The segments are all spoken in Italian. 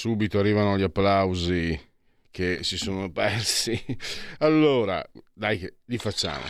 Subito, arrivano gli applausi che si sono persi. Allora, dai, li facciamo.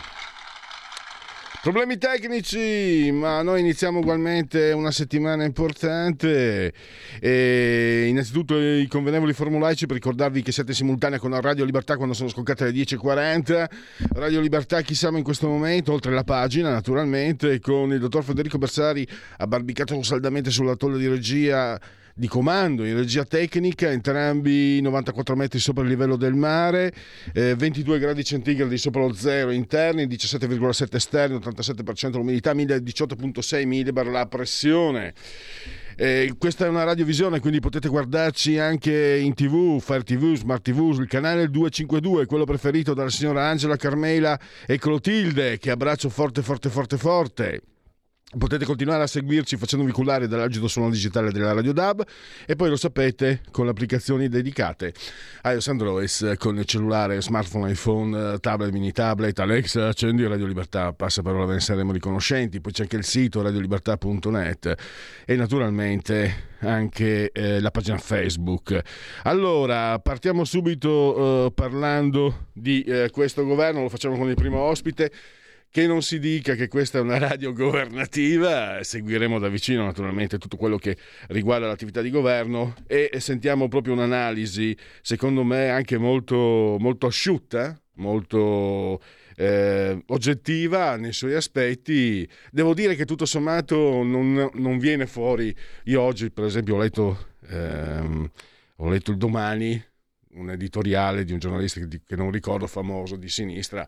Problemi tecnici, ma noi iniziamo ugualmente una settimana importante. E innanzitutto i convenevoli formulaici per ricordarvi che siete simultanea con Radio Libertà quando sono scoccate le 10.40. Radio Libertà, chi siamo in questo momento? Oltre la pagina, naturalmente, con il dottor Federico Bersari abbarbicato saldamente sulla tolla di regia di comando in regia tecnica, entrambi 94 metri sopra il livello del mare, eh, 22 gradi centigradi sopra lo zero interni, 17,7 esterni, 87% l'umidità, 1018,6 millibar la pressione. Eh, questa è una radiovisione, quindi potete guardarci anche in tv, Fire TV, Smart TV, il canale 252, quello preferito dalla signora Angela Carmela e Clotilde, che abbraccio forte, forte, forte, forte. Potete continuare a seguirci facendovi cullare dall'agito suono digitale della Radio DAB e poi lo sapete con le applicazioni dedicate. iOS Android con il cellulare, smartphone, iPhone, tablet, mini tablet, Alexa, accendi Radio Libertà, passa parola ve ne saremo riconoscenti, poi c'è anche il sito radiolibertà.net e naturalmente anche eh, la pagina Facebook. Allora, partiamo subito eh, parlando di eh, questo governo, lo facciamo con il primo ospite che non si dica che questa è una radio governativa, seguiremo da vicino naturalmente tutto quello che riguarda l'attività di governo e sentiamo proprio un'analisi, secondo me anche molto, molto asciutta, molto eh, oggettiva nei suoi aspetti. Devo dire che tutto sommato non, non viene fuori. Io oggi, per esempio, ho letto, ehm, ho letto il domani un editoriale di un giornalista che, non ricordo famoso di sinistra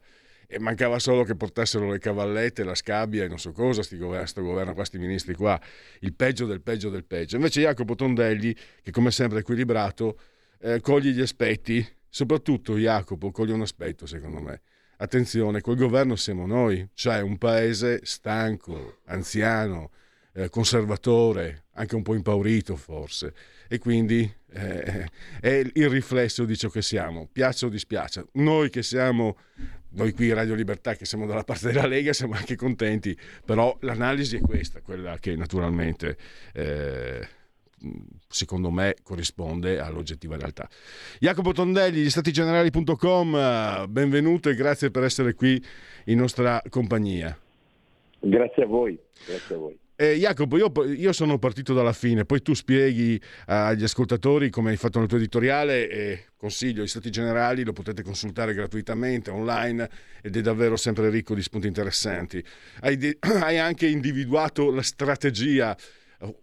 e mancava solo che portassero le cavallette, la scabbia e non so cosa, sti governo, sto governo, questi ministri qua, il peggio del peggio del peggio. Invece Jacopo Tondelli, che come sempre è equilibrato, eh, coglie gli aspetti, soprattutto Jacopo coglie un aspetto secondo me. Attenzione, quel governo siamo noi, cioè un paese stanco, anziano, eh, conservatore, anche un po' impaurito forse, e quindi eh, è il riflesso di ciò che siamo, piaccia o dispiaccia. Noi che siamo noi qui Radio Libertà che siamo dalla parte della Lega siamo anche contenti, però l'analisi è questa, quella che naturalmente eh, secondo me corrisponde all'oggettiva realtà. Jacopo Tondelli, gli statigenerali.com, benvenuto e grazie per essere qui in nostra compagnia. Grazie a voi, grazie a voi. Eh, Jacopo, io, io, sono partito dalla fine, poi tu spieghi agli ascoltatori come hai fatto nel tuo editoriale e consiglio gli stati generali, lo potete consultare gratuitamente online ed è davvero sempre ricco di spunti interessanti. Hai, de- hai anche individuato la strategia,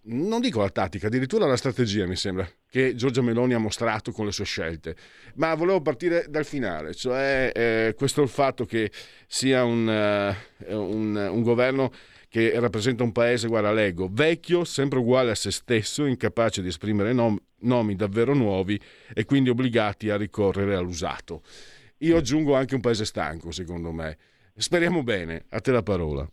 non dico la tattica, addirittura la strategia mi sembra, che Giorgia Meloni ha mostrato con le sue scelte. Ma volevo partire dal finale, cioè eh, questo è il fatto che sia un, uh, un, un governo che rappresenta un paese, guarda, leggo, vecchio, sempre uguale a se stesso, incapace di esprimere nom- nomi davvero nuovi e quindi obbligati a ricorrere all'usato. Io aggiungo anche un paese stanco, secondo me. Speriamo bene, a te la parola.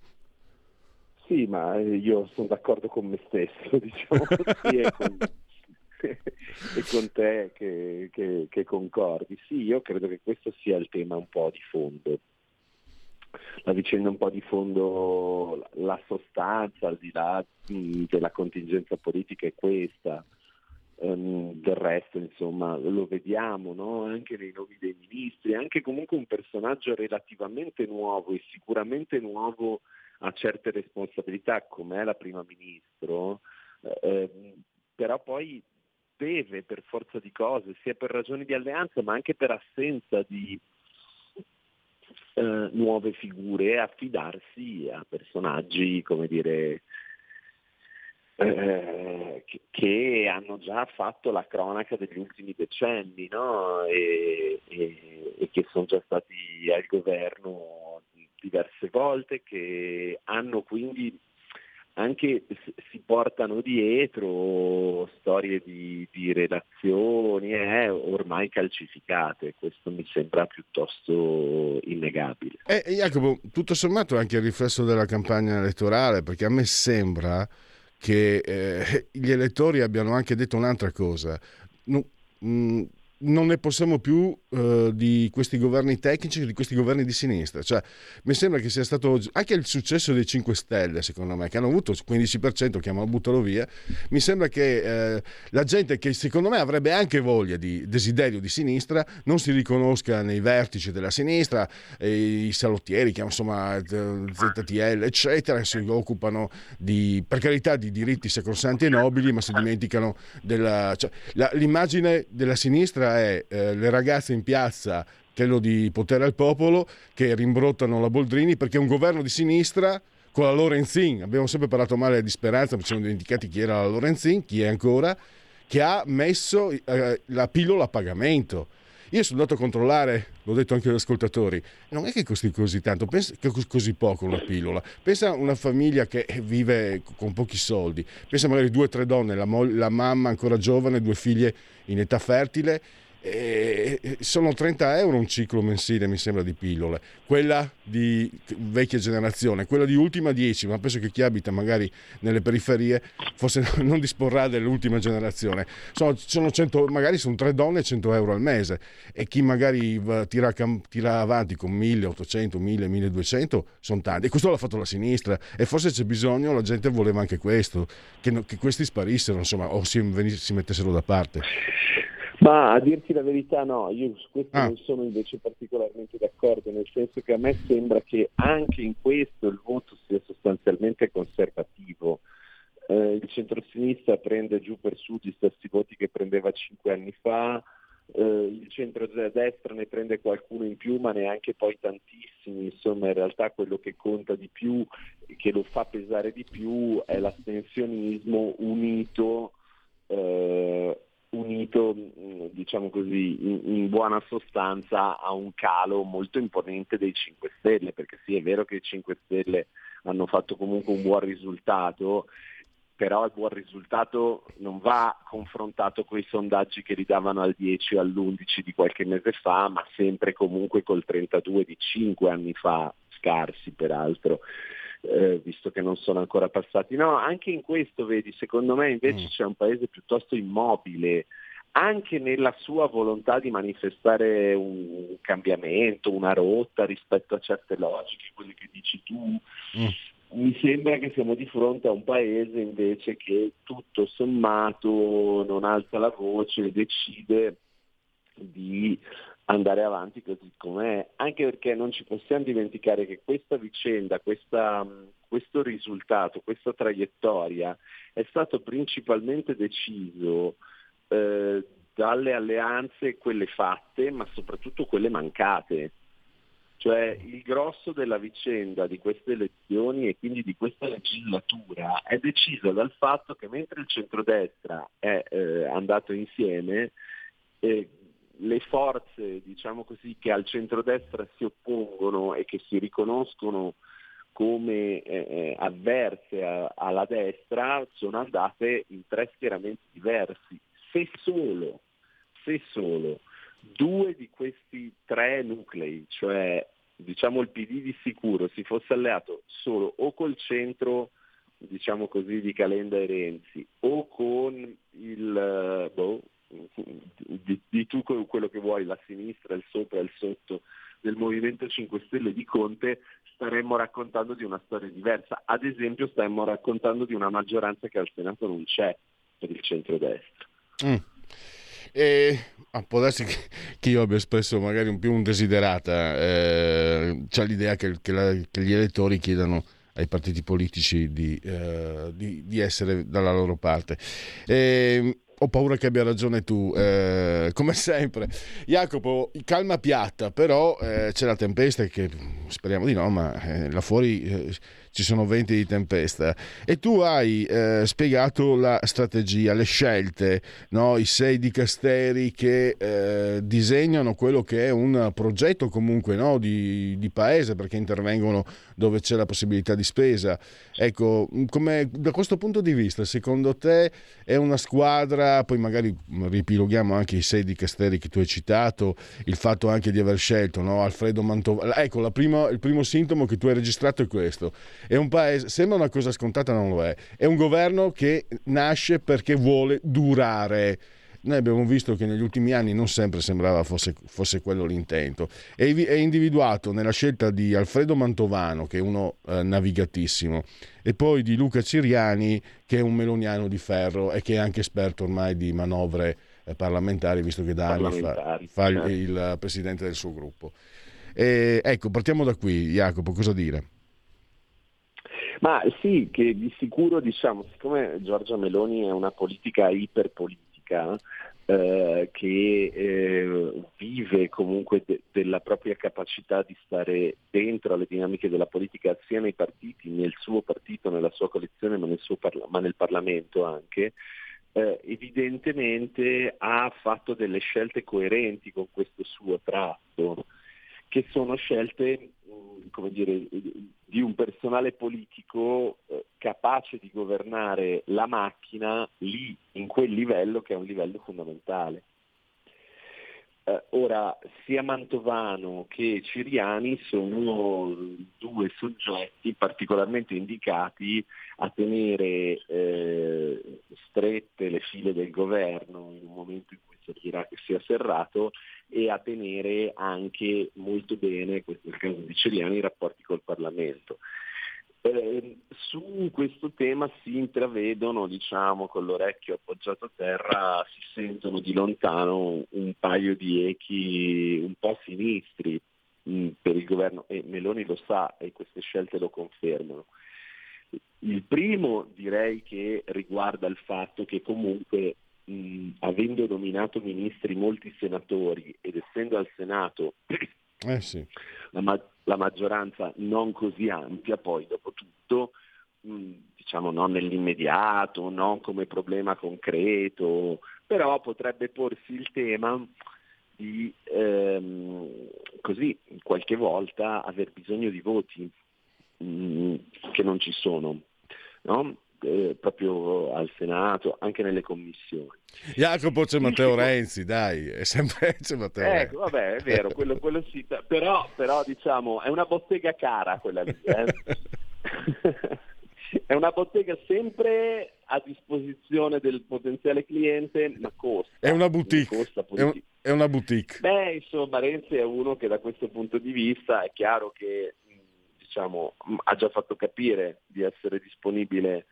Sì, ma io sono d'accordo con me stesso, diciamo così, e, con, e con, te che, che, che concordi. Sì, io credo che questo sia il tema un po' di fondo la vicenda un po' di fondo, la sostanza al di là della contingenza politica è questa. Um, del resto, insomma, lo vediamo no? anche nei nomi dei ministri, anche comunque un personaggio relativamente nuovo e sicuramente nuovo a certe responsabilità, come è la prima ministro, eh, però poi deve per forza di cose, sia per ragioni di alleanza, ma anche per assenza di, eh, nuove figure e affidarsi a personaggi, come dire, eh, che, hanno già fatto la cronaca degli ultimi decenni no? e, e, e, che sono già stati al governo diverse volte, che hanno quindi anche si portano dietro storie di, di relazioni eh, ormai calcificate, questo mi sembra piuttosto innegabile. Eh, Jacopo, tutto sommato è anche il riflesso della campagna elettorale, perché a me sembra che eh, gli elettori abbiano anche detto un'altra cosa. No, mh, mm, non ne possiamo più uh, di questi governi tecnici, di questi governi di sinistra. Cioè, mi sembra che sia stato anche il successo dei 5 Stelle, secondo me, che hanno avuto il 15%, che hanno buttato via. Mi sembra che eh, la gente che secondo me avrebbe anche voglia di desiderio di sinistra non si riconosca nei vertici della sinistra, i salottieri, che insomma ZTL, eccetera, si occupano di, per carità, di diritti sacrosanti e nobili, ma si dimenticano della... Cioè, la, l'immagine della sinistra è eh, le ragazze in piazza quello di potere al popolo che rimbrottano la Boldrini perché un governo di sinistra con la Lorenzin, abbiamo sempre parlato male di Speranza, ma ci siamo dimenticati chi era la Lorenzin, chi è ancora, che ha messo eh, la pillola a pagamento. Io sono andato a controllare, l'ho detto anche agli ascoltatori, non è che costi così tanto, pensa che così poco una pillola. Pensa a una famiglia che vive con pochi soldi, pensa magari due o tre donne, la, mo- la mamma ancora giovane, due figlie in età fertile eh, sono 30 euro un ciclo mensile, mi sembra, di pillole. Quella di vecchia generazione, quella di ultima 10, ma penso che chi abita magari nelle periferie forse non disporrà dell'ultima generazione. Sono, sono 100, magari sono tre donne e 100 euro al mese e chi magari tira, tira avanti con 1800, 1000, 1200 sono tanti. E questo l'ha fatto la sinistra e forse c'è bisogno, la gente voleva anche questo, che, che questi sparissero, insomma, o si, si mettessero da parte. Ma a dirti la verità no, io su questo ah. non sono invece particolarmente d'accordo, nel senso che a me sembra che anche in questo il voto sia sostanzialmente conservativo. Eh, il centro-sinistra prende giù per su gli stessi voti che prendeva cinque anni fa, eh, il centro-destra ne prende qualcuno in più, ma neanche poi tantissimi, insomma in realtà quello che conta di più, che lo fa pesare di più, è l'astensionismo unito eh, unito, mm, diciamo così, in, in, buona sostanza a un calo molto imponente dei 5 Stelle, perché sì è vero che i 5 Stelle hanno fatto comunque un buon risultato, però il buon risultato non va confrontato con i sondaggi che li davano al 10 o all'11 di qualche mese fa, ma sempre comunque col 32 di 5 anni fa, scarsi peraltro eh, visto che non sono ancora passati. No, anche in questo, vedi, secondo me invece mm. c'è un paese piuttosto immobile, anche nella sua volontà di manifestare un cambiamento, una rotta rispetto a certe logiche, quelle che dici tu. Mm. Mi sembra che siamo di fronte a un paese invece che tutto sommato non alza la voce e decide di andare avanti così com'è, anche perché non ci possiamo dimenticare che questa vicenda, questa, questo risultato, questa traiettoria è stato principalmente deciso eh, dalle alleanze, quelle fatte, ma soprattutto quelle mancate. Cioè il grosso della vicenda di queste elezioni e quindi di questa legislatura è deciso dal fatto che mentre il centrodestra è eh, andato insieme, eh, le forze diciamo così, che al centrodestra si oppongono e che si riconoscono come eh, eh, avverse a, alla destra sono andate in tre schieramenti diversi. Se solo, se solo due di questi tre nuclei, cioè diciamo il PD di sicuro, si fosse alleato solo o col centro diciamo così, di Calenda e Renzi o con il, boh, di, di tu quello che vuoi, la sinistra, il sopra, il sotto del Movimento 5 Stelle di Conte, staremmo raccontando di una storia diversa. Ad esempio staremmo raccontando di una maggioranza che al Senato non c'è per il centrodestra. Mm. E ah, può darsi che, che, io abbia espresso magari un più un desiderata, eh, c'è l'idea che, che, la, che, gli elettori chiedano ai partiti politici di, eh, di, di essere dalla loro parte. E, ho paura che abbia ragione tu, eh, come sempre. Jacopo, calma piatta, però eh, c'è la tempesta che speriamo di no, ma eh, là fuori eh, ci sono venti di tempesta. E tu hai eh, spiegato la strategia, le scelte, no? i sei dicasteri che eh, disegnano quello che è un progetto comunque no? di, di, paese perché intervengono dove c'è la possibilità di spesa. Ecco, da questo punto di vista, secondo te è una squadra, poi magari ripiloghiamo anche i sei dicasteri che tu hai citato, il fatto anche di aver scelto no? Alfredo Mantovano. Ecco, prima, il primo sintomo che tu hai registrato è questo. È un paese, sembra una cosa scontata, non lo è. È un governo che nasce perché vuole durare. Noi abbiamo visto che negli ultimi anni non sempre sembrava fosse, fosse quello l'intento. È, è, individuato nella scelta di Alfredo Mantovano, che è uno eh, navigatissimo, e poi di Luca Ciriani, che è un meloniano di ferro e che è anche esperto ormai di manovre eh, parlamentari, visto che da anni fa, fa il, certo. il, presidente del suo gruppo. E, ecco, partiamo da qui, Jacopo, cosa dire? Ma sì, che di sicuro diciamo, siccome Giorgia Meloni è una politica iperpolitica, eh, che eh, vive comunque de- della propria capacità di stare dentro alle dinamiche della politica sia nei partiti, nel suo partito, nella sua coalizione, ma nel, parla- ma nel Parlamento anche, eh, evidentemente ha fatto delle scelte coerenti con questo suo tratto, che sono scelte come dire, di un personale politico eh, capace di governare la macchina lì, in quel livello che è un livello fondamentale. Eh, ora, sia Mantovano che Ciriani sono due soggetti particolarmente indicati a tenere eh, strette le file del governo in un momento in servirà che sia serrato e a tenere anche molto bene, questo è il caso di Ciriani, i rapporti col Parlamento. Eh, su questo tema si intravedono, diciamo, con l'orecchio appoggiato a terra, si sentono di lontano un paio di echi un po' sinistri mh, mm, per il governo e Meloni lo sa e queste scelte lo confermano. Il primo direi che riguarda il fatto che comunque mh, avendo nominato ministri molti senatori ed essendo al Senato eh sì. la, ma- la, maggioranza non così ampia, poi dopo tutto, mh, diciamo non nell'immediato, non come problema concreto, però potrebbe porsi il tema di ehm, così qualche volta aver bisogno di voti mh, che non ci sono. No? Eh, proprio al Senato, anche nelle commissioni. Jacopo c'è Matteo Renzi, dai, è sempre c'è Matteo ecco, Renzi. vabbè, è vero, quello, quello sì, però, però, diciamo è una bottega cara quella lì. Eh? è una bottega sempre a disposizione del potenziale cliente, ma costa. È una boutique. Costa è, un, è una boutique. Beh, insomma, Renzi è uno che da questo punto di vista è chiaro che diciamo, ha già fatto capire di essere disponibile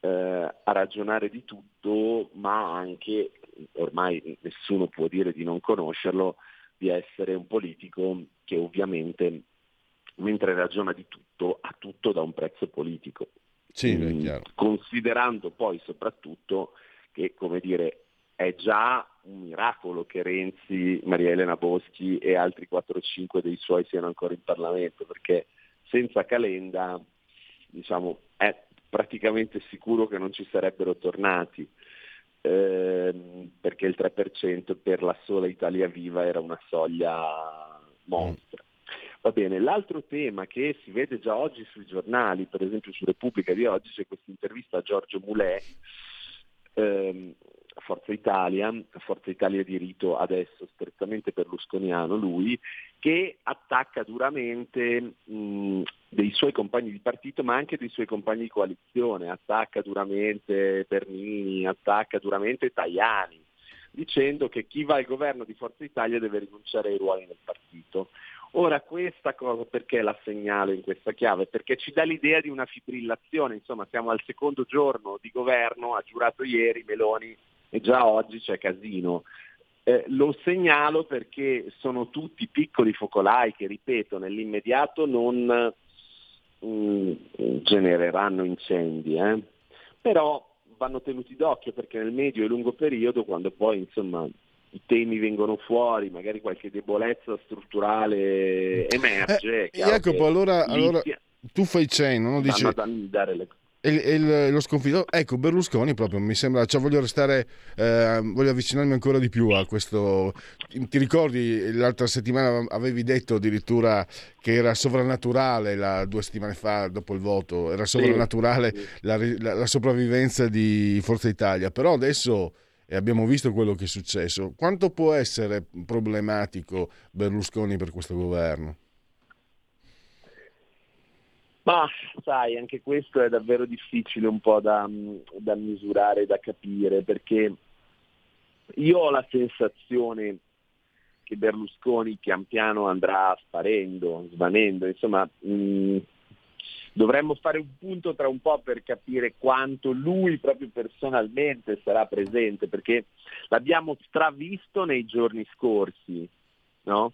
eh, a ragionare di tutto, ma anche, ormai nessuno può dire di non conoscerlo, di essere un politico che ovviamente mentre ragiona di tutto ha tutto da un prezzo politico. Sì, mm, considerando poi soprattutto che come dire, è già un miracolo che Renzi, Maria Elena Boschi e altri 4-5 dei suoi siano ancora in Parlamento, perché senza Calenda diciamo, è praticamente sicuro che non ci sarebbero tornati, ehm, perché il 3% per la sola Italia Viva era una soglia monstra. Va bene, l'altro tema che si vede già oggi sui giornali, per esempio su Repubblica di oggi c'è questa intervista a Giorgio Moulet, ehm, Forza Italia, Forza Italia di rito adesso strettamente berlusconiano lui, che attacca duramente mh, dei suoi compagni di partito ma anche dei suoi compagni di coalizione, attacca duramente Bernini, attacca duramente Tajani, dicendo che chi va al governo di Forza Italia deve rinunciare ai ruoli del partito. Ora questa cosa perché la segnalo in questa chiave? Perché ci dà l'idea di una fibrillazione, insomma siamo al secondo giorno di governo, ha giurato ieri Meloni e già oggi c'è casino. Eh, lo segnalo perché sono tutti piccoli focolai che, ripeto, nell'immediato non mh, mm, genereranno incendi, eh? però vanno tenuti d'occhio perché nel medio e lungo periodo, quando poi insomma, i temi vengono fuori, magari qualche debolezza strutturale emerge. Eh, Jacopo, allora, allora, tu fai cenno, no? dici... dare le e, e lo sconfitto ecco Berlusconi proprio mi sembra cioè voglio restare eh, voglio avvicinarmi ancora di più a questo ti ricordi l'altra settimana avevi detto addirittura che era sovrannaturale la, due settimane fa dopo il voto era sovrannaturale sì. La, la, la, sopravvivenza di Forza Italia però adesso e abbiamo visto quello che è successo quanto può essere problematico Berlusconi per questo governo? Ma sai, anche questo è davvero difficile un po' da, da misurare, da capire, perché io ho la sensazione che Berlusconi pian piano andrà sparendo, svanendo, insomma mh, dovremmo fare un punto tra un po' per capire quanto lui proprio personalmente sarà presente, perché l'abbiamo stravisto nei giorni scorsi, no?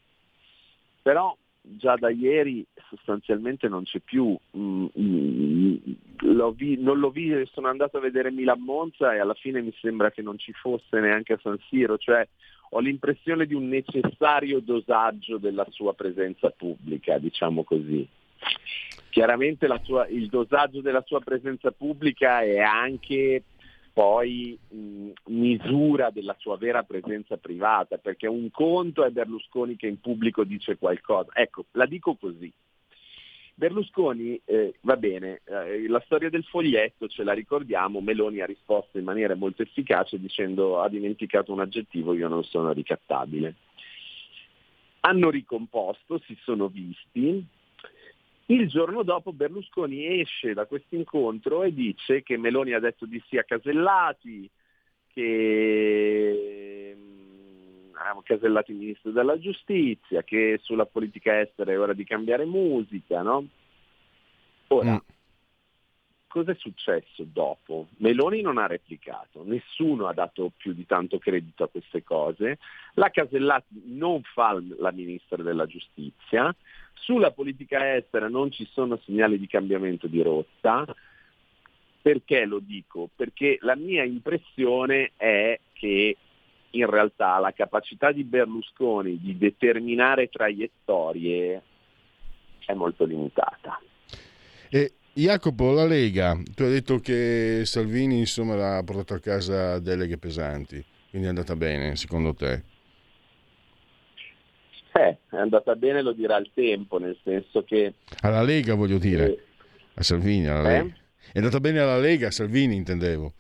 Però già da ieri sostanzialmente non c'è più. Mm, mm, l'ho vi, non l'ho visto, sono andato a vedere Milan Monza e alla fine mi sembra che non ci fosse neanche a San Siro, cioè ho l'impressione di un necessario dosaggio della sua presenza pubblica, diciamo così. Chiaramente sua, il dosaggio della sua presenza pubblica è anche poi mh, misura della sua vera presenza privata, perché un conto è Berlusconi che in pubblico dice qualcosa. Ecco, la dico così. Berlusconi, eh, va bene, eh, la storia del foglietto ce la ricordiamo, Meloni ha risposto in maniera molto efficace dicendo ha dimenticato un aggettivo, io non sono ricattabile. Hanno ricomposto, si sono visti, il giorno dopo Berlusconi esce da questo incontro e dice che Meloni ha detto di sì a Casellati, che ha Casellati ministro della giustizia, che sulla politica estera è ora di cambiare musica, no? Ora, mm. Cosa è successo dopo? Meloni non ha replicato, nessuno ha dato più di tanto credito a queste cose, la Casellati non fa la ministra della giustizia, sulla politica estera non ci sono segnali di cambiamento di rotta. Perché lo dico? Perché la mia impressione è che in realtà la capacità di Berlusconi di determinare traiettorie è molto limitata. E Jacopo, la Lega, tu hai detto che Salvini insomma ha portato a casa deleghe pesanti, quindi è andata bene secondo te? Eh, è andata bene, lo dirà il tempo, nel senso che... Alla Lega voglio dire, eh, a Salvini, alla eh? Lega. È andata bene alla Lega, a Salvini intendevo.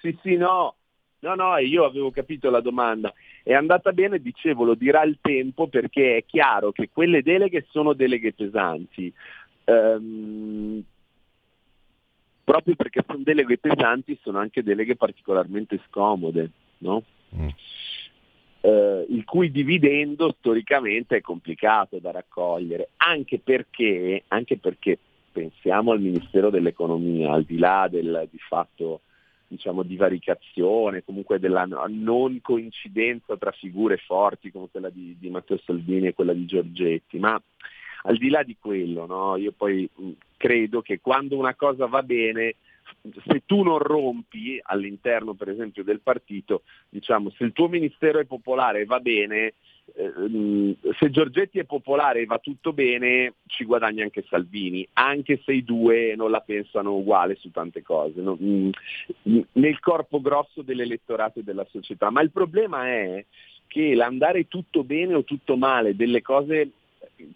Sì, sì, no, no, no, io avevo capito la domanda. È andata bene, dicevo, lo dirà il tempo perché è chiaro che quelle deleghe sono deleghe pesanti. Um, proprio perché sono deleghe pesanti, sono anche deleghe particolarmente scomode, no? Mm eh, il cui dividendo storicamente è complicato da raccogliere, anche perché, anche perché pensiamo al Ministero dell'Economia, al di là del di fatto diciamo, divaricazione, comunque della non coincidenza tra figure forti come quella di, di Matteo Salvini e quella di Giorgetti, ma al di là di quello, no, io poi mh, credo che quando una cosa va bene se tu non rompi all'interno per esempio del partito, diciamo, se il tuo ministero è popolare e va bene, eh, se Giorgetti è popolare e va tutto bene, ci guadagna anche Salvini, anche se i due non la pensano uguale su tante cose, no? mm, nel corpo grosso dell'elettorato e della società. Ma il problema è che l'andare tutto bene o tutto male delle cose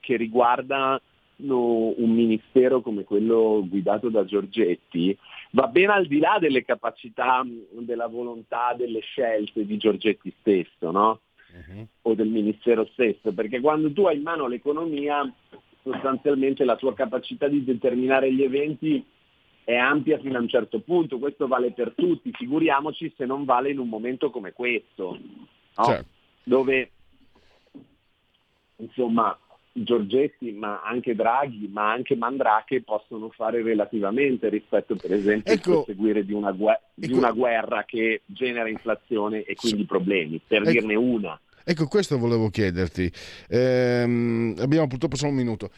che riguardano un ministero come quello guidato da Giorgetti va ben al di là delle capacità, della volontà, delle scelte di Giorgetti stesso, no? uh-huh. O del Ministero stesso, perché quando tu hai in mano l'economia, sostanzialmente la tua capacità di determinare gli eventi è ampia fino a un certo punto, questo vale per tutti, figuriamoci se non vale in un momento come questo, no? certo. dove insomma Giorgetti, ma anche Draghi, ma anche Mandrake possono fare relativamente rispetto per esempio ecco, al proseguire di, una, gu- di ecco, una, guerra che genera inflazione e quindi sì. problemi, per ecco, dirne una. Ecco, questo volevo chiederti. Ehm, abbiamo purtroppo solo un minuto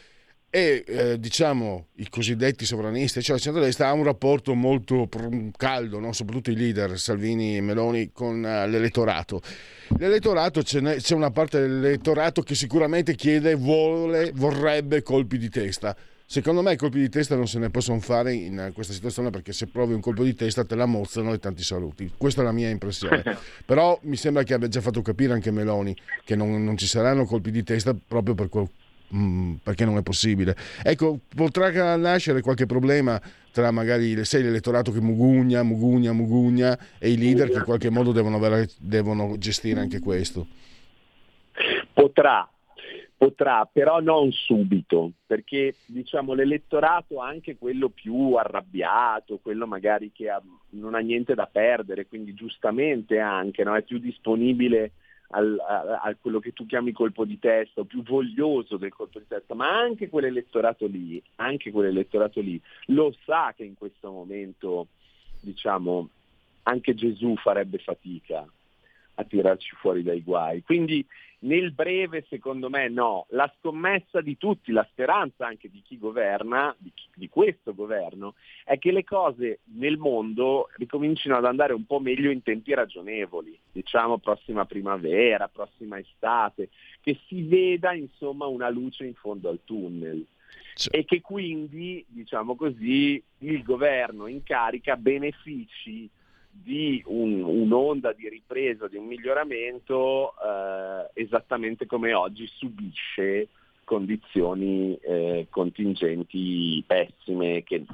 e eh, diciamo i cosiddetti sovranisti, cioè il centrodestra ha un rapporto molto caldo, no? soprattutto i leader Salvini e Meloni con uh, l'elettorato. L'elettorato c'è, c'è una parte dell'elettorato che sicuramente chiede, vuole, vorrebbe colpi di testa. Secondo me i colpi di testa non se ne possono fare in questa situazione perché se provi un colpo di testa te la mozzano e tanti saluti. Questa è la mia impressione. Però mi sembra che abbia già fatto capire anche Meloni che non, non ci saranno colpi di testa proprio per quel, mm, perché non è possibile. Ecco, potrà nascere qualche problema tra magari sei l'elettorato che mugugna, mugugna, mugugna e i leader che in qualche modo devono, avere, devono gestire anche questo. Potrà, potrà, però non subito, perché diciamo, l'elettorato, anche quello più arrabbiato, quello magari che ha, non ha niente da perdere, quindi giustamente anche no? è più disponibile al, a, quello che tu chiami colpo di testa, o più voglioso del colpo di testa, ma anche quell'elettorato lì, anche quell'elettorato lì lo sa che in questo momento, diciamo, anche Gesù farebbe fatica a tirarci fuori dai guai. Quindi nel breve, secondo me, no. La scommessa di tutti, la speranza anche di chi governa, di, chi, di, questo governo, è che le cose nel mondo ricomincino ad andare un po' meglio in tempi ragionevoli, diciamo prossima primavera, prossima estate, che si veda insomma una luce in fondo al tunnel. E che quindi, diciamo così, il governo in carica benefici di un, un'onda di ripresa, di un miglioramento eh, esattamente come oggi subisce condizioni eh, contingenti pessime che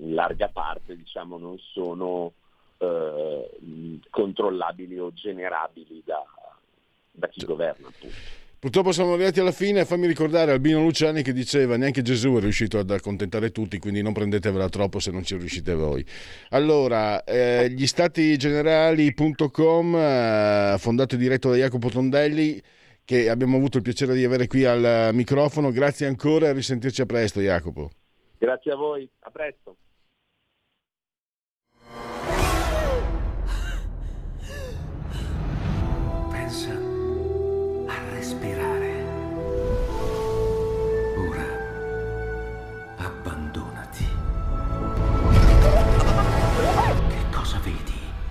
in larga parte diciamo, non sono eh, controllabili o generabili da, da chi governa. Appunto. Purtroppo siamo arrivati alla fine. Fammi ricordare Albino Luciani che diceva: Neanche Gesù è riuscito ad accontentare tutti, quindi non prendetevela troppo se non ci riuscite voi. Allora, eh, gli stati generali.com, eh, fondato e diretto da Jacopo Tondelli, che abbiamo avuto il piacere di avere qui al microfono. Grazie ancora e a risentirci a presto, Jacopo. Grazie a voi, a presto.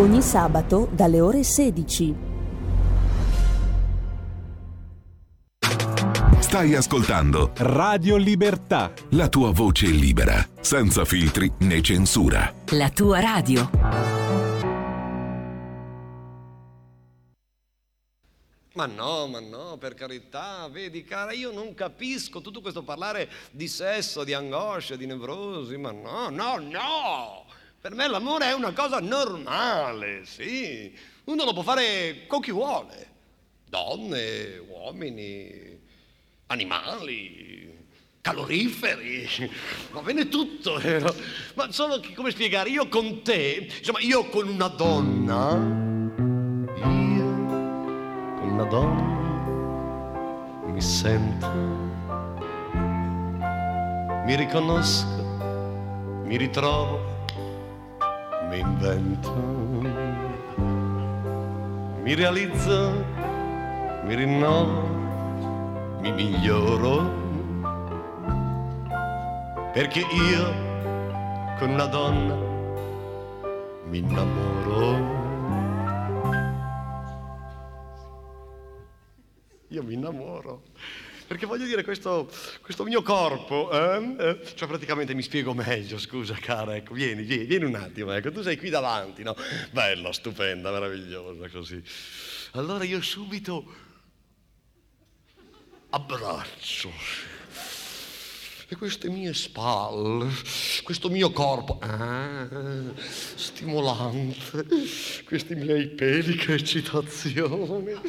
Ogni sabato dalle ore 16. Stai ascoltando Radio Libertà. La tua voce libera, senza filtri né censura. La tua radio. Ma no, ma no, per carità, vedi cara, io non capisco tutto questo parlare di sesso, di angoscia, di nevrosi, ma no, no, no! Per me l'amore è una cosa normale, sì. Uno lo può fare con chi vuole. Donne, uomini, animali, caloriferi, va bene tutto, vero? Ma solo che, come spiegare, io con te, insomma, io con una donna, io con una donna mi sento, mi riconosco, mi ritrovo mi invento, mi realizzo, mi rinnovo, mi miglioro, perché io con una donna mi innamoro. Io mi innamoro. Perché voglio dire, questo, questo mio corpo, eh, eh, cioè praticamente mi spiego meglio, scusa cara, ecco, vieni, vieni, vieni un attimo, ecco, tu sei qui davanti, no? Bella, stupenda, meravigliosa, così. Allora io subito abbraccio e queste mie spalle, questo mio corpo, ah, stimolante, questi miei peli, che eccitazione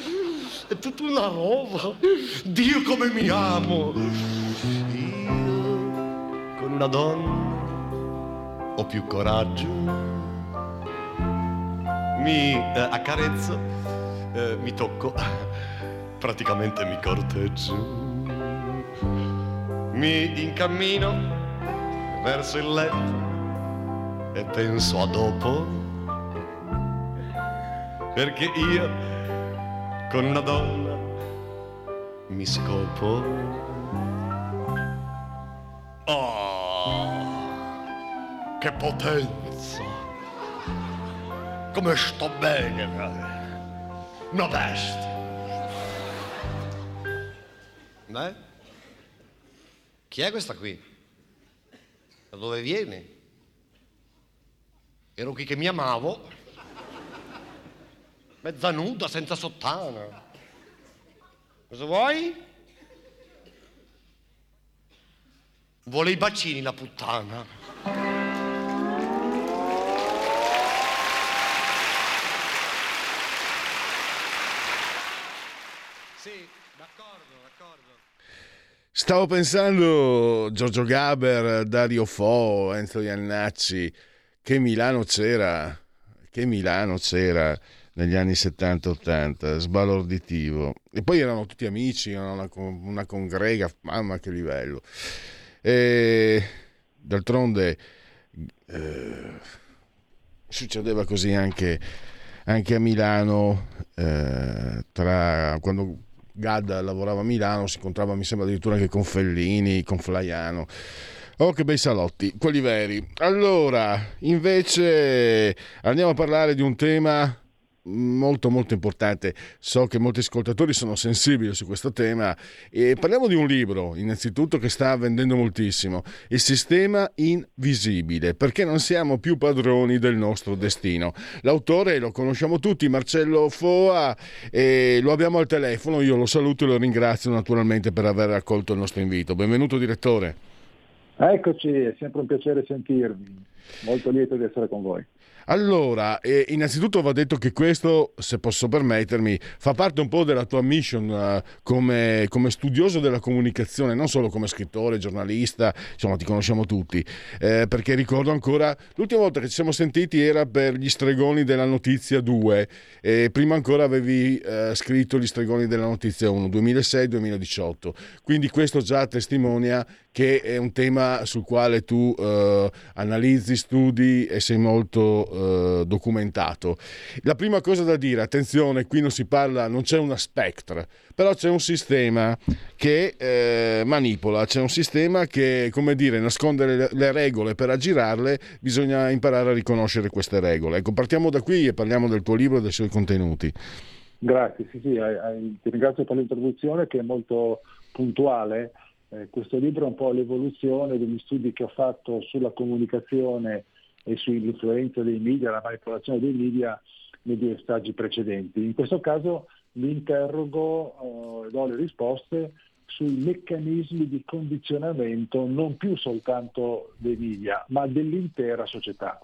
è tutta una roba. Dio come mi amo. Io con una donna ho più coraggio. Mi eh, accarezzo, eh, mi tocco, praticamente mi corteggi. Mi incammino verso il letto e penso a dopo, perché io con una donna mi scopo. Oh, che potenza! Come sto bene! Una bestia! Beh? Chi è questa qui? Da dove viene? Ero qui che mi amavo, mezza nuda, senza sottana. Cosa vuoi? Vuole i bacini la puttana. Stavo pensando Giorgio Gaber, Dario Fo, Enzo Iannacci, che Milano c'era, che Milano c'era negli anni 70-80, sbalorditivo. E poi erano tutti amici, una, una congrega, mamma che livello. E d'altronde eh, succedeva così anche, anche a Milano, eh, tra, quando Gadda lavorava a Milano, si incontrava mi sembra addirittura anche con Fellini, con Flaiano. Oh, che bei salotti, quelli veri. Allora, invece andiamo a parlare di un tema molto molto importante. So che molti ascoltatori sono sensibili su questo tema e parliamo di un libro, innanzitutto che sta vendendo moltissimo, Il sistema invisibile, perché non siamo più padroni del nostro destino. L'autore lo conosciamo tutti, Marcello Foa, e lo abbiamo al telefono, io lo saluto e lo ringrazio naturalmente per aver accolto il nostro invito. Benvenuto direttore. Eccoci, è sempre un piacere sentirvi, molto lieto di essere con voi. Allora, eh, innanzitutto va detto che questo, se posso permettermi, fa parte un po' della tua mission uh, come, come, studioso della comunicazione, non solo come scrittore, giornalista, insomma ti conosciamo tutti, eh, perché ricordo ancora, l'ultima volta che ci siamo sentiti era per gli stregoni della notizia 2 e prima ancora avevi eh, scritto gli stregoni della notizia 1, 2006-2018, quindi questo già testimonia che è un tema sul quale tu uh, analizzi, studi e sei molto uh, documentato. La prima cosa da dire, attenzione, qui non si parla, non c'è una spectra, però c'è un sistema che eh, manipola, c'è un sistema che, come dire, nasconde le, le, regole per aggirarle, bisogna imparare a riconoscere queste regole. Ecco, partiamo da qui e parliamo del tuo libro e dei suoi contenuti. Grazie, sì, sì, ti ringrazio per l'introduzione che è molto puntuale. Eh, questo libro è un po' l'evoluzione degli studi che ho fatto sulla comunicazione e sull'influenza dei media, la manipolazione dei media nei due stagi precedenti. In questo caso mi interrogo e eh, do le risposte sui meccanismi di condizionamento non più soltanto dei media, ma dell'intera società.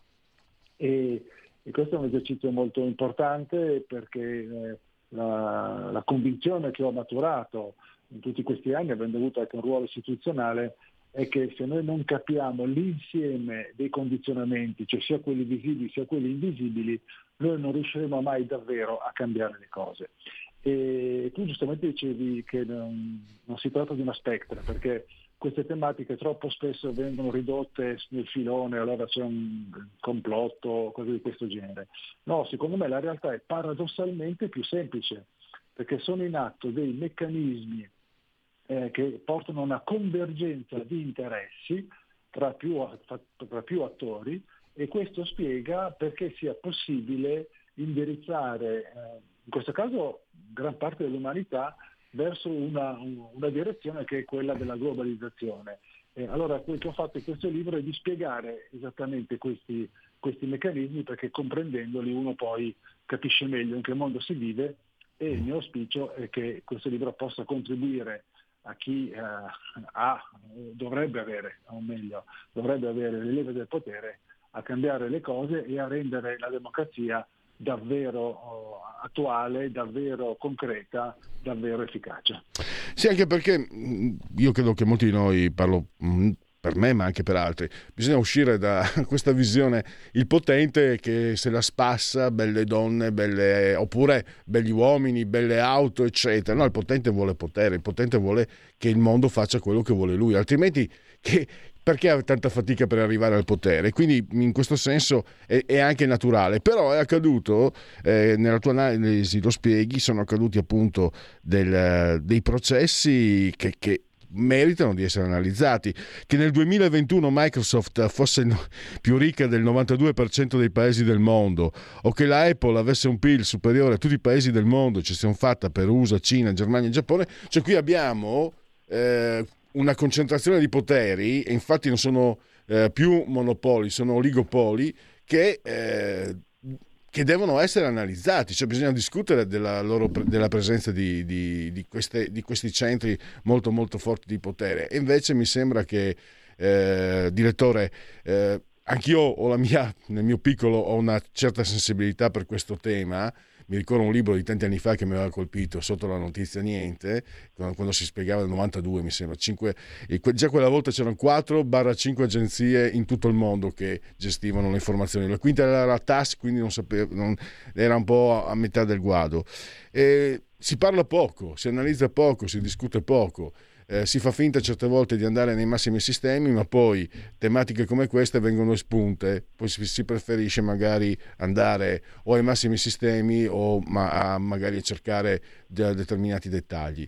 E, e questo è un esercizio molto importante perché eh, la, la, convinzione che ho maturato in tutti questi anni, avendo avuto anche un ruolo istituzionale, è che se noi non capiamo l'insieme dei condizionamenti, cioè sia quelli visibili sia quelli invisibili, noi non riusciremo mai davvero a cambiare le cose. E tu giustamente dicevi che non, non si tratta di una spectra, perché queste tematiche troppo spesso vengono ridotte nel filone, allora c'è un complotto, cose di questo genere. No, secondo me la realtà è paradossalmente più semplice, perché sono in atto dei meccanismi eh, che portano a una convergenza di interessi tra più, tra più attori e questo spiega perché sia possibile indirizzare, eh, in questo caso, gran parte dell'umanità verso una, una, direzione che è quella della globalizzazione. Eh, allora quel che ho fatto in questo libro è di spiegare esattamente questi, questi meccanismi perché comprendendoli uno poi capisce meglio in che mondo si vive e il mio auspicio è che questo libro possa contribuire a chi eh, ha, dovrebbe avere, o meglio, dovrebbe avere le leve del potere a cambiare le cose e a rendere la democrazia davvero oh, attuale, davvero concreta, davvero efficace. Sì, anche perché mm, io credo che molti di noi, parlo mm, per me ma anche per altri. Bisogna uscire da questa visione, il potente che se la spassa, belle donne, belle, oppure belli uomini, belle auto, eccetera. No, il potente vuole potere, il potente vuole che il mondo faccia quello che vuole lui, altrimenti che, perché ha tanta fatica per arrivare al potere? Quindi in questo senso è, è anche naturale, però è accaduto, eh, nella tua analisi lo spieghi, sono accaduti appunto del, dei processi che, che meritano di essere analizzati. Che nel 2021 Microsoft fosse più ricca del 92% dei paesi del mondo o che la Apple avesse un PIL superiore a tutti i paesi del mondo, ci siamo fatta per USA, Cina, Germania e Giappone, cioè qui abbiamo eh, una concentrazione di poteri, e infatti non sono eh, più monopoli, sono oligopoli, che eh, che devono essere analizzati, cioè bisogna discutere della, loro, della presenza di, di, di, queste, di, questi centri molto molto forti di potere. E invece mi sembra che, eh, direttore, eh, anch'io ho la mia, nel mio piccolo ho una certa sensibilità per questo tema, mi ricordo un libro di tanti anni fa che mi aveva colpito sotto la notizia niente, quando si spiegava nel 92 mi sembra, 5, già quella volta c'erano 4-5 agenzie in tutto il mondo che gestivano le informazioni, la quinta era la TAS, quindi non sapevo, non, era un po' a metà del guado. E si parla poco, si analizza poco, si discute poco eh, si fa finta certe volte di andare nei massimi sistemi, ma poi tematiche come queste vengono espunte, poi si, si preferisce magari andare o ai massimi sistemi o ma, a, magari cercare de- determinati dettagli.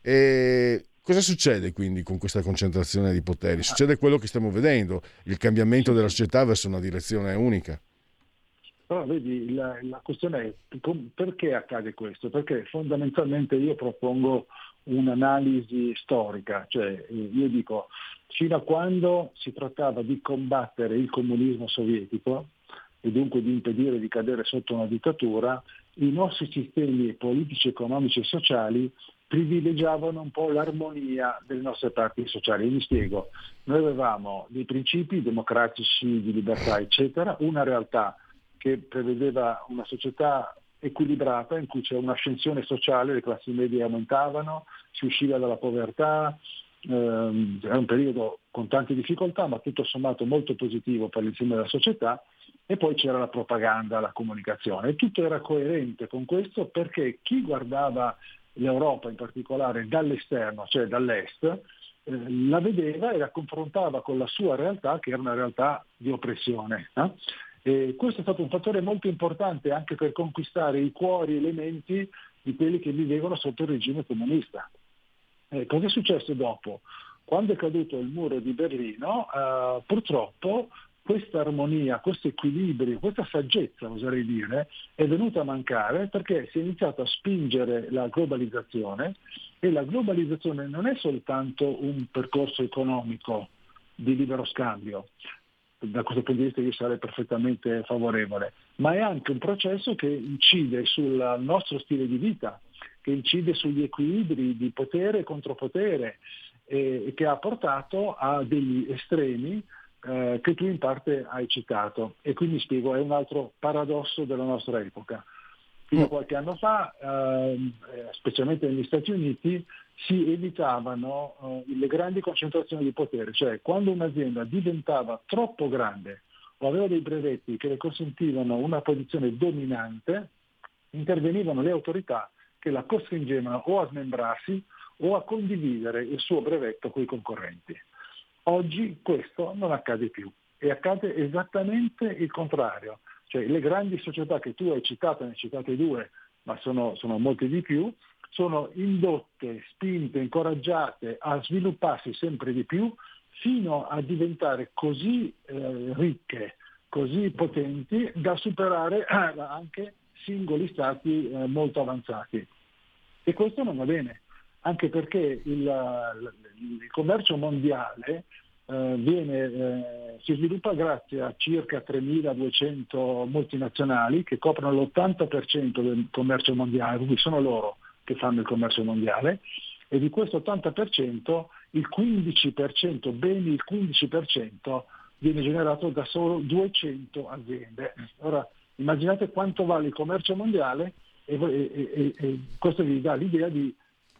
E cosa succede quindi con questa concentrazione di poteri? Succede quello che stiamo vedendo, il cambiamento della società verso una direzione unica. Però vedi, la, la, questione è perché accade questo? Perché fondamentalmente io propongo un'analisi storica, cioè io dico fino a quando si trattava di combattere il comunismo sovietico e dunque di impedire di cadere sotto una dittatura, i nostri sistemi politici, economici e sociali privilegiavano un po' l'armonia delle nostre parti sociali. Mi spiego, noi avevamo dei principi democratici di libertà, eccetera, una realtà che prevedeva una società equilibrata in cui c'è un'ascensione sociale, le classi medie aumentavano, si usciva dalla povertà, ehm, era un periodo con tante difficoltà ma tutto sommato molto positivo per l'insieme della società e poi c'era la propaganda, la comunicazione. E tutto era coerente con questo perché chi guardava l'Europa in particolare dall'esterno, cioè dall'est, eh, la vedeva e la confrontava con la sua realtà che era una realtà di oppressione. E questo è stato un fattore molto importante anche per conquistare i cuori elementi di quelli che vivevano sotto il regime comunista. Eh, cosa è successo dopo? Quando è caduto il muro di Berlino, eh, purtroppo questa armonia, questo equilibrio, questa saggezza, oserei dire, è venuta a mancare perché si è iniziato a spingere la globalizzazione e la globalizzazione non è soltanto un percorso economico di libero scambio, da questo punto di vista io sarei perfettamente favorevole, ma è anche un processo che incide sul nostro stile di vita, che incide sugli equilibri di potere e contropotere e che ha portato a degli estremi eh, che tu in parte hai citato. E quindi spiego, è un altro paradosso della nostra epoca. Fino a mm. qualche anno fa, ehm, eh, specialmente negli Stati Uniti, si evitavano eh, le grandi concentrazioni di potere, cioè quando un'azienda diventava troppo grande o aveva dei brevetti che le consentivano una posizione dominante, intervenivano le autorità che la costringevano o a smembrarsi o a condividere il suo brevetto con i concorrenti. Oggi questo non accade più e accade esattamente il contrario. Cioè le grandi società che tu hai citato, ne hai citate due, ma sono, sono molte di più, sono indotte, spinte, incoraggiate a svilupparsi sempre di più fino a diventare così eh, ricche, così potenti da superare eh, anche singoli stati eh, molto avanzati. E questo non va bene, anche perché il, il commercio mondiale eh, viene, eh, si sviluppa grazie a circa 3.200 multinazionali che coprono l'80% del commercio mondiale, quindi sono loro che fanno il commercio mondiale, e di questo 80% il 15%, bene il 15% viene generato da solo 200 aziende. Ora immaginate quanto vale il commercio mondiale e, e, e, e questo vi dà l'idea di,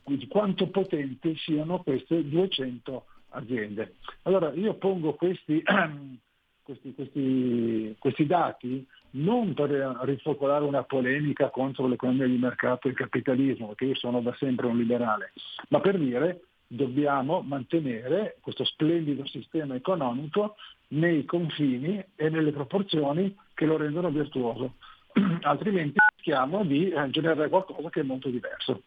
di quanto potenti siano queste 200 aziende. Allora io pongo questi, questi, questi, questi dati non per rifocolare una polemica contro l'economia di mercato e il capitalismo, perché io sono da sempre un liberale, ma per dire dobbiamo mantenere questo splendido sistema economico nei confini e nelle proporzioni che lo rendono virtuoso, altrimenti rischiamo di eh, generare qualcosa che è molto diverso.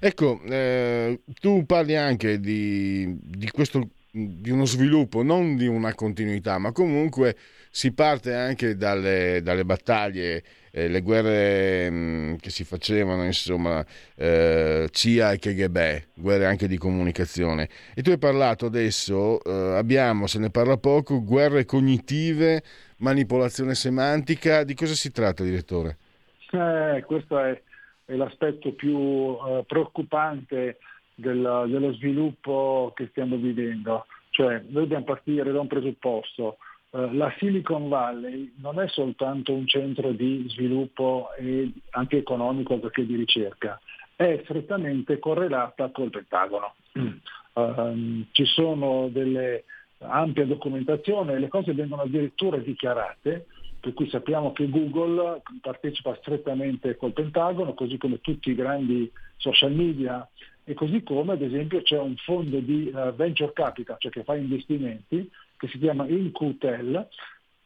Ecco, eh, tu parli anche di, di, questo, di uno sviluppo, non di una continuità, ma comunque si parte anche dalle, dalle battaglie, eh, le guerre mh, mm, che si facevano, insomma, eh, CIA e KGB, guerre anche di comunicazione. E tu hai parlato adesso, eh, abbiamo, se ne parla poco, guerre cognitive, manipolazione semantica. Di cosa si tratta, direttore? Eh, questo è è l'aspetto più eh, preoccupante del, dello sviluppo che stiamo vivendo. Cioè, noi dobbiamo partire da un presupposto. Eh, la Silicon Valley non è soltanto un centro di sviluppo e anche economico perché di ricerca, è strettamente correlata col Pentagono. Uh, ci sono delle ampie documentazioni, le cose vengono addirittura dichiarate per cui sappiamo che Google partecipa strettamente col Pentagono, così come tutti i grandi social media e così come ad esempio c'è un fondo di uh, venture capital, cioè che fa investimenti, che si chiama InQtel,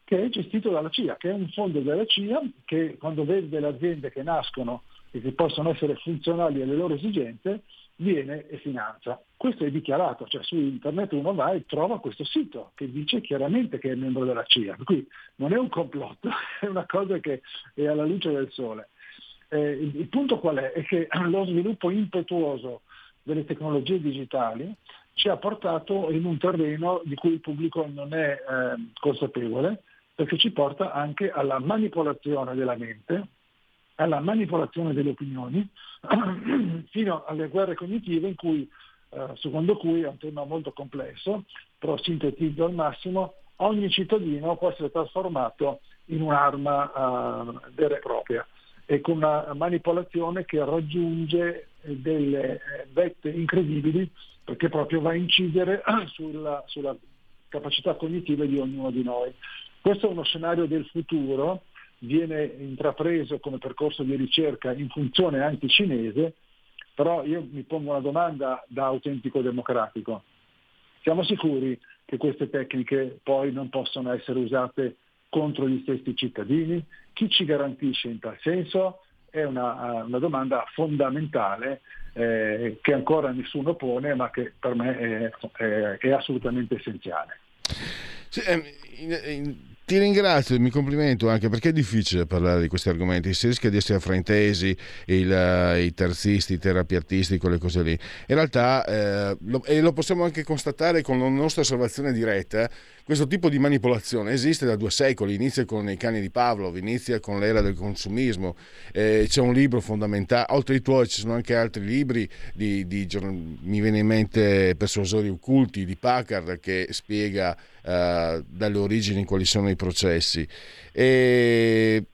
che è gestito dalla CIA, che è un fondo della CIA che quando vede delle aziende che nascono e che possono essere funzionali alle loro esigenze, viene e finanza. Questo è dichiarato, cioè su internet uno va e trova questo sito che dice chiaramente che è membro della CIA, cui non è un complotto, è una cosa che è alla luce del sole. Eh, il, punto qual è? È che lo sviluppo impetuoso delle tecnologie digitali ci ha portato in un terreno di cui il pubblico non è eh, consapevole, perché ci porta anche alla manipolazione della mente, alla manipolazione delle opinioni, fino alle guerre cognitive in cui, eh, secondo cui è un tema molto complesso, però sintetizzo al massimo, ogni cittadino può essere trasformato in un'arma eh, vera e propria e con una manipolazione che raggiunge delle eh, vette incredibili perché proprio va a incidere sulla, sulla capacità cognitiva di ognuno di noi. Questo è uno scenario del futuro viene intrapreso come percorso di ricerca in funzione anticinese, però io mi pongo una domanda da autentico democratico. Siamo sicuri che queste tecniche poi non possono essere usate contro gli stessi cittadini? Chi ci garantisce in tal senso? È una, una domanda fondamentale eh, che ancora nessuno pone ma che per me è, è, è assolutamente essenziale. Sì, ehm, in, in ti ringrazio, mi complimento anche perché è difficile parlare di questi argomenti, si rischia di essere fraintesi, il, uh, i terzisti, i terapiatisti, quelle cose lì. In realtà, eh, lo, e lo possiamo anche constatare con la nostra osservazione diretta, questo tipo di manipolazione esiste da due secoli, inizia con i cani di Pavlov, inizia con l'era del consumismo, eh, c'è un libro fondamentale, oltre ai tuoi ci sono anche altri libri, di, di, mi viene in mente Persuasori occulti di Packard che spiega eh, dalle origini quali sono i processi. E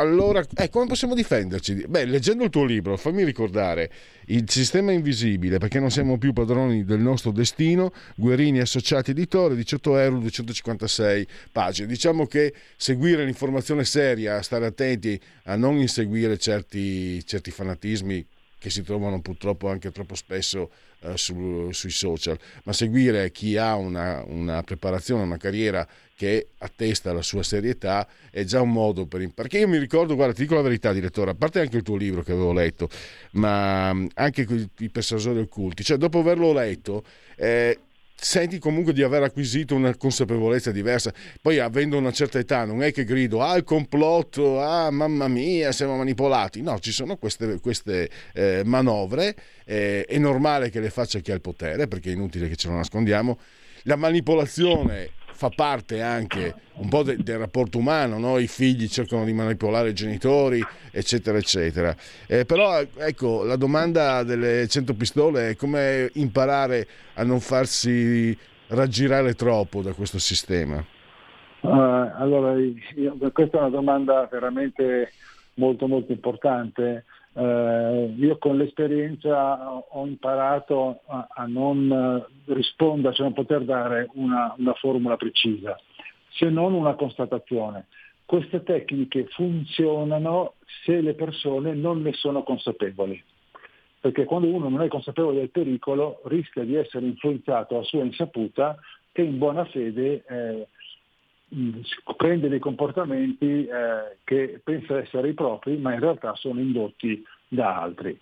allora, eh, come possiamo difenderci? Beh, leggendo il tuo libro, fammi ricordare il sistema invisibile, perché non siamo più padroni del nostro destino, Guerini Associati Editore, 18 euro, 256 pagine. Diciamo che seguire l'informazione seria, stare attenti a non inseguire certi, certi fanatismi che si trovano purtroppo anche troppo spesso eh, su, sui social, ma seguire chi ha una, una, preparazione, una carriera che attesta la sua serietà è già un modo per. Perché io mi ricordo, guarda, ti dico la verità, direttore, a parte anche il tuo libro che avevo letto, ma anche i persuasori occulti, cioè dopo averlo letto... Eh, senti comunque di aver acquisito una consapevolezza diversa. Poi avendo una certa età non è che grido ah il complotto, ah mamma mia siamo manipolati. No, ci sono queste, queste eh, manovre, eh, è normale che le faccia chi ha il potere perché è inutile che ce lo nascondiamo. La manipolazione fa parte anche un po' de- del rapporto umano, no? i figli cercano di manipolare i genitori, eccetera, eccetera. Eh, però ecco, la domanda delle 100 pistole è come imparare a non farsi raggirare troppo da questo sistema. Uh, allora, io, questa è una domanda veramente molto molto importante. Eh, io con l'esperienza ho imparato a, a non rispondere, cioè non poter dare una, una formula precisa, se non una constatazione. Queste tecniche funzionano se le persone non ne sono consapevoli perché quando uno non è consapevole del pericolo rischia di essere influenzato a sua insaputa e in buona fede eh, prende dei comportamenti eh, che pensa essere i propri, ma in realtà sono indotti da altri.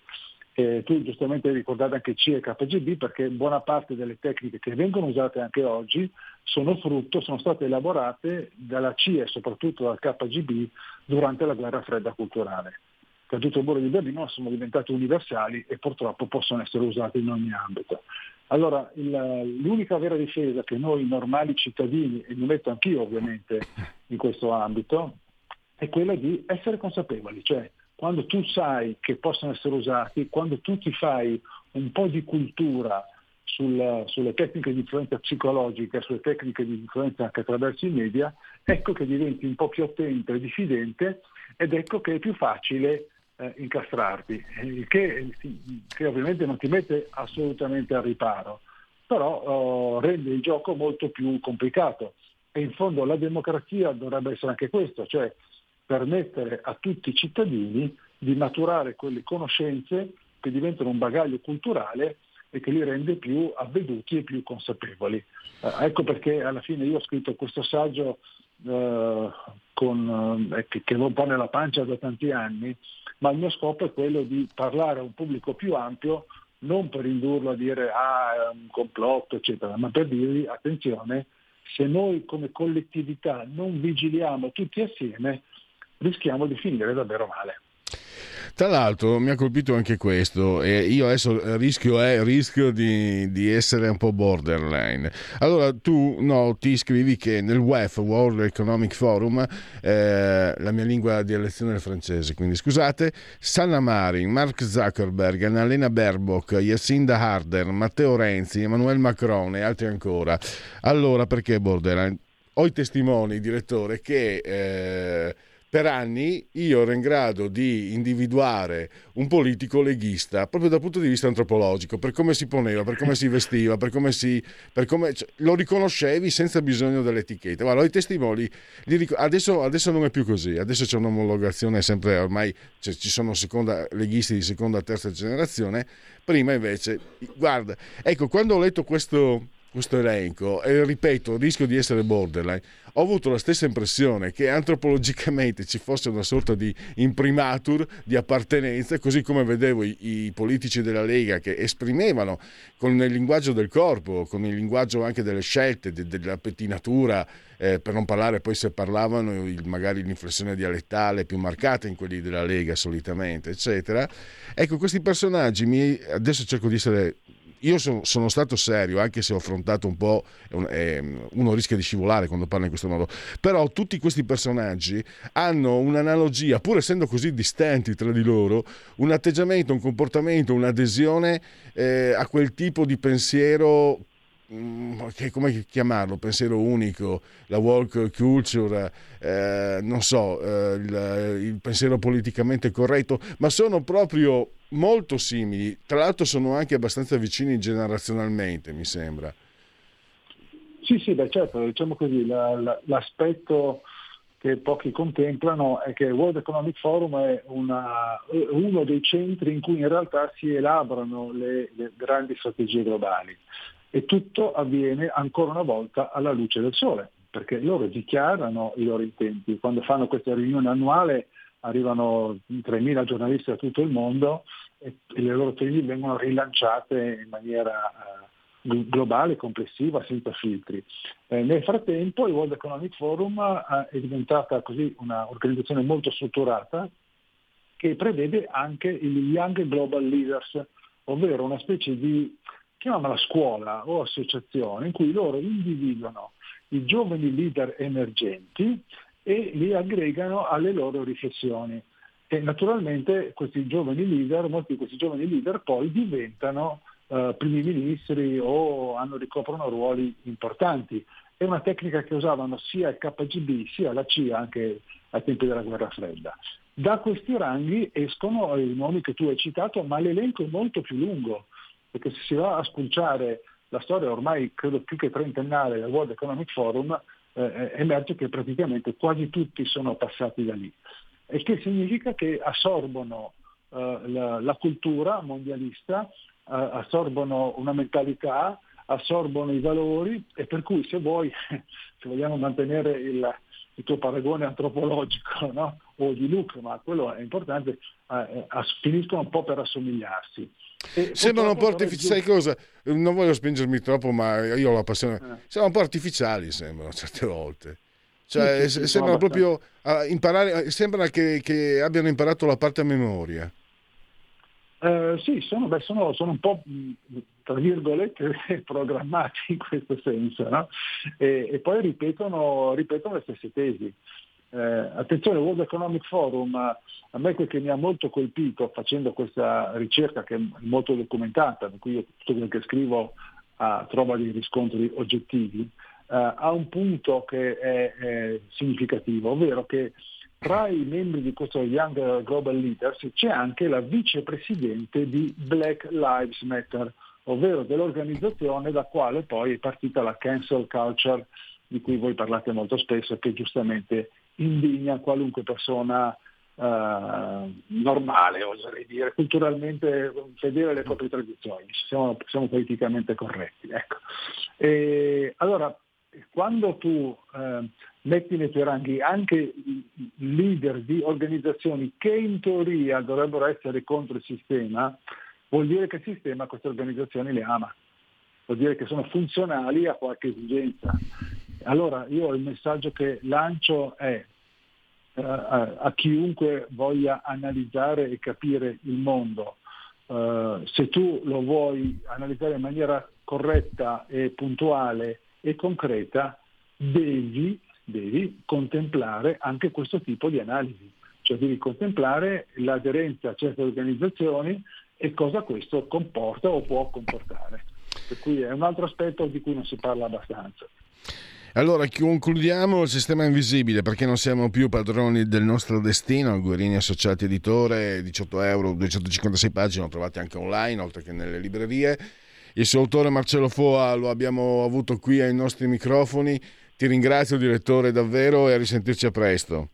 Eh, tu giustamente hai ricordato anche C e KGB perché buona parte delle tecniche che vengono usate anche oggi sono frutto, sono state elaborate dalla CIA e soprattutto dal KGB durante la guerra fredda culturale. Caduto il muro di Berlino sono diventate universali e purtroppo possono essere usate in ogni ambito. Allora, il, l'unica vera difesa che noi normali cittadini, e mi metto anch'io ovviamente in questo ambito, è quella di essere consapevoli, cioè quando tu sai che possono essere usati, quando tu ti fai un po' di cultura sul, sulle tecniche di influenza psicologica, sulle tecniche di influenza anche attraverso i media, ecco che diventi un po' più attento e diffidente ed ecco che è più facile eh, incastrarti, il che, che, ovviamente non ti mette assolutamente al riparo, però oh, rende il gioco molto più complicato. E in fondo la democrazia dovrebbe essere anche questo, cioè permettere a tutti i cittadini di maturare quelle conoscenze che diventano un bagaglio culturale e che li rende più avveduti e più consapevoli. Eh, ecco perché alla fine io ho scritto questo saggio eh, con, eh, che, che lo pone nella pancia da tanti anni, ma il mio scopo è quello di parlare a un pubblico più ampio, non per indurlo a dire ah è un complotto, eccetera, ma per dirgli attenzione, se noi come collettività non vigiliamo tutti assieme, rischiamo di finire davvero male. Tra l'altro mi ha colpito anche questo e io adesso rischio, eh, rischio di, di, essere un po' borderline. Allora tu no, ti scrivi che nel WEF, World Economic Forum, eh, la mia lingua di elezione è francese, quindi scusate, Sanna Marin, Mark Zuckerberg, Annalena Baerbock, Jacinda Harder, Matteo Renzi, Emmanuel Macron e altri ancora. Allora perché borderline? Ho i testimoni, direttore, che... Eh, per anni io ero in grado di individuare un politico leghista proprio dal punto di vista antropologico, per come si poneva, per come si vestiva, per come si... Per come, cioè, lo riconoscevi senza bisogno dell'etichetta. Guarda, i testimoni, ric- adesso, adesso, non è più così, adesso c'è un'omologazione sempre, ormai cioè, ci sono seconda, leghisti di seconda, terza generazione, prima invece, guarda, ecco, quando ho letto questo questo elenco e ripeto, rischio di essere borderline, ho avuto la stessa impressione che antropologicamente ci fosse una sorta di imprimatur di appartenenza, così come vedevo i, i politici della Lega che esprimevano con il linguaggio del corpo, con il linguaggio anche delle scelte, de, della pettinatura, eh, per non parlare poi se parlavano il, magari l'inflessione dialettale più marcata in quelli della Lega solitamente, eccetera. Ecco, questi personaggi, mi, adesso cerco di essere io sono, sono, stato serio, anche se ho affrontato un po', uno rischia di scivolare quando parla in questo modo, però tutti questi personaggi hanno un'analogia, pur essendo così distanti tra di loro, un atteggiamento, un comportamento, un'adesione eh, a quel tipo di pensiero che, come chiamarlo, pensiero unico, la walk culture, eh, non so, eh, il, il pensiero politicamente corretto, ma sono proprio molto simili, tra l'altro sono anche abbastanza vicini generazionalmente, mi sembra. Sì, sì, beh, certo, diciamo così, la, la, l'aspetto che pochi contemplano è che il World Economic Forum è una, uno dei centri in cui in realtà si elaborano le, le grandi strategie globali e tutto avviene ancora una volta alla luce del sole, perché loro dichiarano i loro intenti. Quando fanno questa riunione annuale arrivano 3.000 giornalisti da tutto il mondo e, le loro tesi vengono rilanciate in maniera eh, globale, complessiva, senza filtri. Eh, nel frattempo il World Economic Forum eh, è diventata così un'organizzazione molto strutturata che prevede anche i Young Global Leaders, ovvero una specie di, chiamiamola scuola o associazione, in cui loro individuano i giovani leader emergenti e li aggregano alle loro riflessioni. E naturalmente questi giovani leader, molti di questi giovani leader poi diventano eh, primi ministri o hanno, ricoprono ruoli importanti. È una tecnica che usavano sia il KGB sia la CIA anche ai tempi della guerra fredda. Da questi ranghi escono i nomi che tu hai citato, ma l'elenco è molto più lungo, perché se si va a spulciare la storia ormai credo più che trentennale del World Economic Forum, eh, emerge che praticamente quasi tutti sono passati da lì. E che significa che assorbono eh, la, la, cultura mondialista, eh, assorbono una mentalità, assorbono i valori e per cui se vuoi, se vogliamo mantenere il, il tuo paragone antropologico no? o di Luke, ma quello è importante, eh, eh finiscono un po' per assomigliarsi. E Sembrano un po' artificiali, sai cosa? Non voglio spingermi troppo, ma io ho la passione. Eh. Sembrano un po' artificiali, sembrano certe volte. Cioè, sì, sì, sembrano proprio imparare, sembra che, che, abbiano imparato la parte a memoria. Eh, sì, sono, beh, sono, sono, un po' tra virgolette programmati in questo senso, no? e, e, poi ripetono, ripetono le stesse tesi. Eh, attenzione, World Economic Forum, a me quel che mi ha molto colpito facendo questa ricerca che è molto documentata, per cui io tutto quello che scrivo ah, trova dei riscontri oggettivi, eh, ha un punto che è, è, significativo, ovvero che tra i membri di questo Young Global Leaders c'è anche la vicepresidente di Black Lives Matter, ovvero dell'organizzazione da quale poi è partita la cancel culture di cui voi parlate molto spesso e che giustamente indigna qualunque persona Uh, normale, oserei dire, culturalmente fedele alle proprie tradizioni, siamo, siamo politicamente corretti. Ecco. E, allora, quando tu uh, metti nei tuoi ranghi anche leader di organizzazioni che in teoria dovrebbero essere contro il sistema, vuol dire che il sistema queste organizzazioni le ama, vuol dire che sono funzionali a qualche esigenza. Allora io il messaggio che lancio è eh, a, a, chiunque voglia analizzare e capire il mondo, eh, se tu lo vuoi analizzare in maniera corretta e puntuale e concreta, devi, devi contemplare anche questo tipo di analisi, cioè devi contemplare l'aderenza a certe organizzazioni e cosa questo comporta o può comportare. Per cui è un altro aspetto di cui non si parla abbastanza. Allora, concludiamo il sistema invisibile perché non siamo più padroni del nostro destino. Guerini Associati Editore, 18 euro, 256 pagine, lo trovate anche online, oltre che nelle librerie. Il suo autore Marcello Foa lo abbiamo avuto qui ai nostri microfoni. Ti ringrazio, direttore, davvero e a risentirci a presto.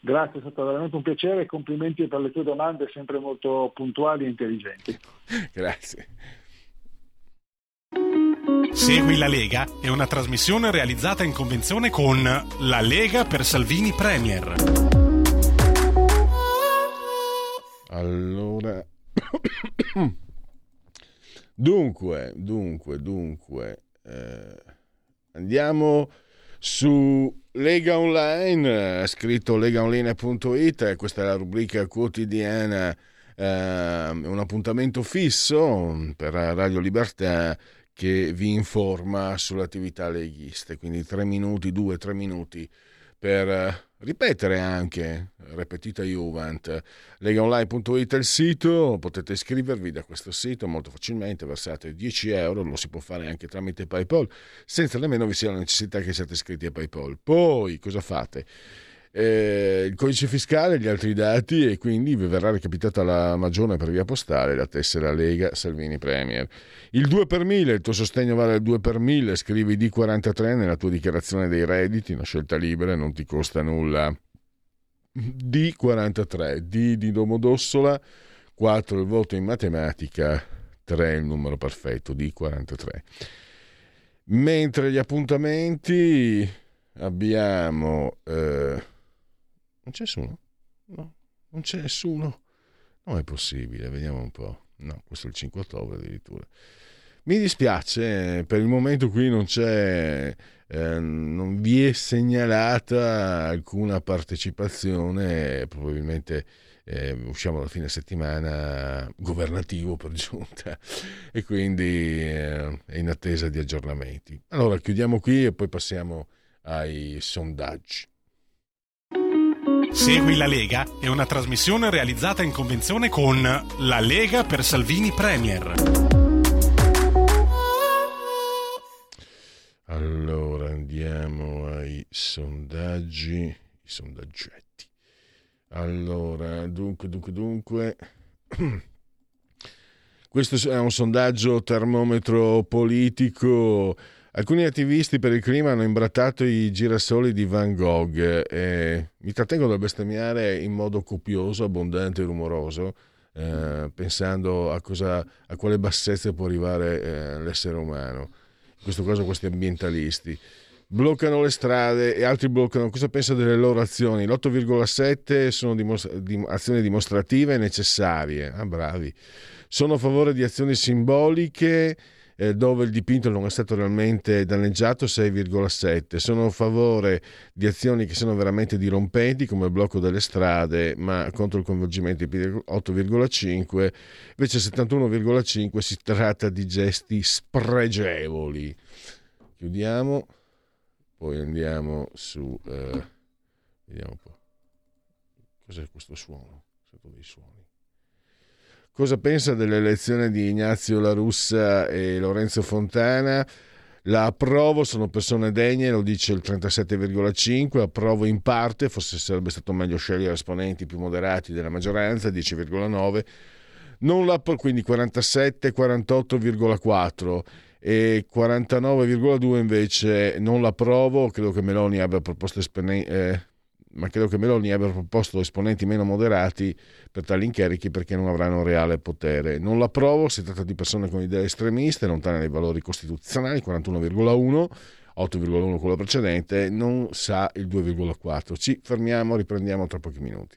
Grazie, è stato veramente un piacere e complimenti per le tue domande sempre molto puntuali e intelligenti. Grazie. Segui la Lega è una trasmissione realizzata in convenzione con La Lega per Salvini Premier. Allora, dunque, dunque, dunque, eh, andiamo su Lega Online, scritto legaonline.it, questa è la rubrica quotidiana, eh, un appuntamento fisso per Radio Libertà che vi informa sulle attività leghiste, quindi tre minuti, due, tre minuti per eh, ripetere anche, ripetita Juvent, legaonline.it è il sito, potete iscrivervi da questo sito molto facilmente, versate 10 euro, lo si può fare anche tramite PayPal, senza nemmeno vi sia la necessità che siate iscritti a PayPal. Poi cosa fate? Eh, il codice fiscale, gli altri dati e quindi vi verrà recapitata la magione per via postale la tessera Lega Salvini Premier. Il 2 per 1000, il tuo sostegno vale il 2 per 1000, scrivi D43 nella tua dichiarazione dei redditi, una scelta libera, non ti costa nulla. D43, D di Domodossola, 4 il voto in matematica, 3 il numero perfetto, D43. Mentre gli appuntamenti abbiamo... Eh, non c'è nessuno? No, non c'è nessuno. Non è possibile, vediamo un po'. No, questo è il 5 ottobre addirittura. Mi dispiace, per il momento qui non c'è, eh, non vi è segnalata alcuna partecipazione, probabilmente eh, usciamo da fine settimana governativo per giunta e quindi eh, è in attesa di aggiornamenti. Allora chiudiamo qui e poi passiamo ai sondaggi. Segui la Lega è una trasmissione realizzata in convenzione con La Lega per Salvini Premier. Allora andiamo ai sondaggi, i sondaggetti. Allora, dunque, dunque, dunque. Questo è un sondaggio termometro politico. Alcuni attivisti per il clima hanno imbrattato i girasoli di Van Gogh e mi trattengo dal bestemmiare in modo copioso, abbondante e rumoroso, eh, pensando a, cosa, a quale bassezza può arrivare eh, l'essere umano. In questo caso questi ambientalisti bloccano le strade e altri bloccano. Cosa pensa delle loro azioni? L'8,7 sono dimostra- dim- azioni dimostrative necessarie. Ah, bravi. Sono a favore di azioni simboliche eh, dove il dipinto non è stato realmente danneggiato 6,7. Sono a favore di azioni che sono veramente dirompenti come il blocco delle strade, ma contro il coinvolgimento di 8,5. Invece 71,5 si tratta di gesti spregevoli. Chiudiamo, poi andiamo su... Eh, vediamo un po'. Cos'è questo suono? Sono dei suoni. Cosa pensa dell'elezione di Ignazio La Russa e Lorenzo Fontana? La approvo, sono persone degne, lo dice il 37,5, approvo in parte, forse sarebbe stato meglio scegliere esponenti più moderati della maggioranza, 10,9, non la, quindi 47, 48,4 e 49,2 invece non l'approvo, credo che Meloni abbia proposto. Eh, ma credo che Meloni abbia proposto esponenti meno moderati per tali incarichi perché non avranno reale potere. Non l'approvo, si tratta di persone con idee estremiste, lontane dai valori costituzionali, 41,1, 8,1 quello precedente, non sa il 2,4. Ci fermiamo, riprendiamo tra pochi minuti.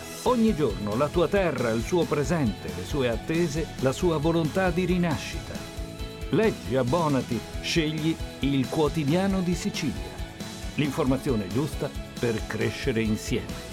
Ogni giorno la tua terra, il suo presente, le sue attese, la sua volontà di rinascita. Leggi, abbonati, scegli il quotidiano di Sicilia. L'informazione giusta per crescere insieme.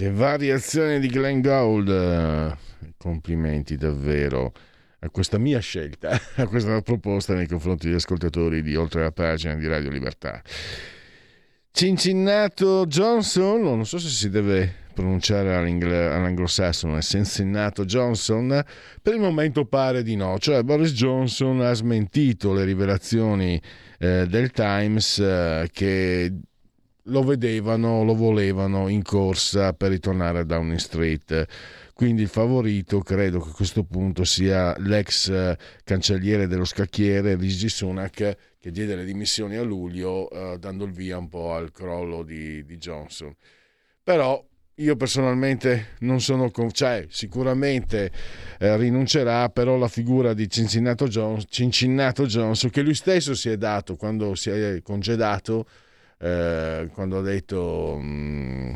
Le variazioni di Glenn Gould, complimenti davvero a questa mia scelta, a questa proposta nei confronti degli ascoltatori di oltre la pagina di Radio Libertà. Cincinnato Johnson, non so se si deve pronunciare all'anglosassone, Cincinnato Johnson, per il momento pare di no, cioè Boris Johnson ha smentito le rivelazioni eh, del Times eh, che lo vedevano, lo volevano in corsa per ritornare a Downing Street. Quindi il favorito credo che a questo punto sia l'ex eh, cancelliere dello scacchiere Rishi Sunak che diede le dimissioni a luglio eh, dando il via un po' al crollo di, di Johnson. Però io personalmente non sono, con, cioè sicuramente eh, rinuncerà, però la figura di Cincinnato Johnson, Cincinnato Johnson, che lui stesso si è dato quando si è congedato, eh, quando ha detto... Mm,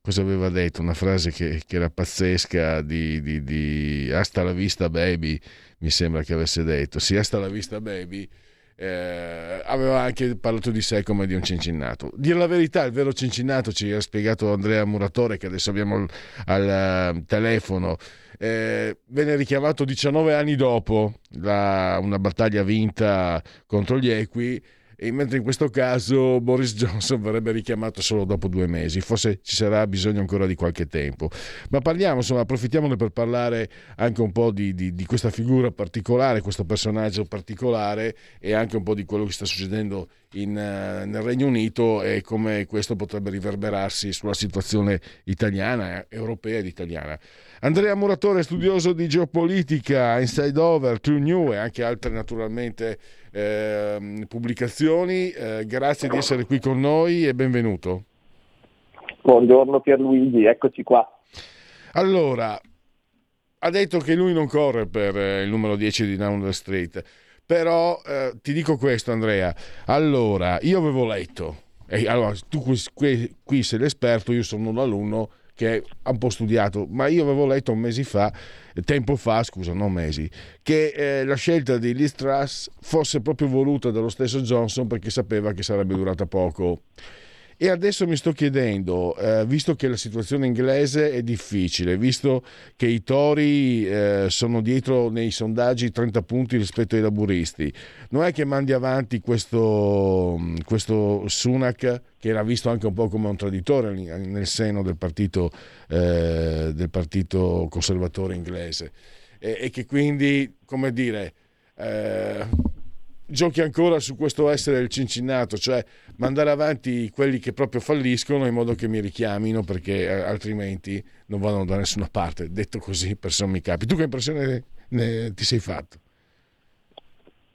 cosa aveva detto? Una frase che, che era pazzesca di, di, di, Hasta la vista baby, mi sembra che avesse detto. Sì, hasta la vista baby. Eh, aveva anche parlato di sé come di un cincinnato. Dire la verità, il vero cincinnato ci ha spiegato Andrea Muratore, che adesso abbiamo al, al uh, telefono. Eh, venne richiamato 19 anni dopo la, una battaglia vinta contro gli Equi e mentre in questo caso Boris Johnson verrebbe richiamato solo dopo due mesi, forse ci sarà bisogno ancora di qualche tempo. Ma parliamo, insomma, approfittiamone per parlare anche un po' di, di, di questa figura particolare, questo personaggio particolare e anche un po' di quello che sta succedendo in, uh, nel Regno Unito e come questo potrebbe riverberarsi sulla situazione italiana, europea ed italiana. Andrea Muratore, studioso di geopolitica, Inside Over, True New e anche altre naturalmente eh, pubblicazioni. Eh, grazie di essere qui con noi e benvenuto. Buongiorno Pierluigi, eccoci qua. Allora, ha detto che lui non corre per eh, il numero 10 di Down the Street, però eh, ti dico questo Andrea, allora io avevo letto, e allora tu qui, qui, qui sei l'esperto, io sono un alunno, che ha un po' studiato, ma io avevo letto un mese fa, tempo fa, scusa, non mesi, che eh, la scelta di Liz Truss fosse proprio voluta dallo stesso Johnson perché sapeva che sarebbe durata poco. E adesso mi sto chiedendo, eh, visto che la situazione inglese è difficile, visto che i Tori eh, sono dietro nei sondaggi 30 punti rispetto ai laburisti, non è che mandi avanti questo, questo Sunak, che era visto anche un po' come un traditore nel seno del partito, eh, del partito conservatore inglese, e, e, che quindi, come dire eh, giochi ancora su questo essere il cincinnato, cioè mandare avanti quelli che proprio falliscono in modo che mi richiamino perché eh, altrimenti non vanno da nessuna parte, detto così per sommi capi. Tu che impressione ne, ti sei fatto?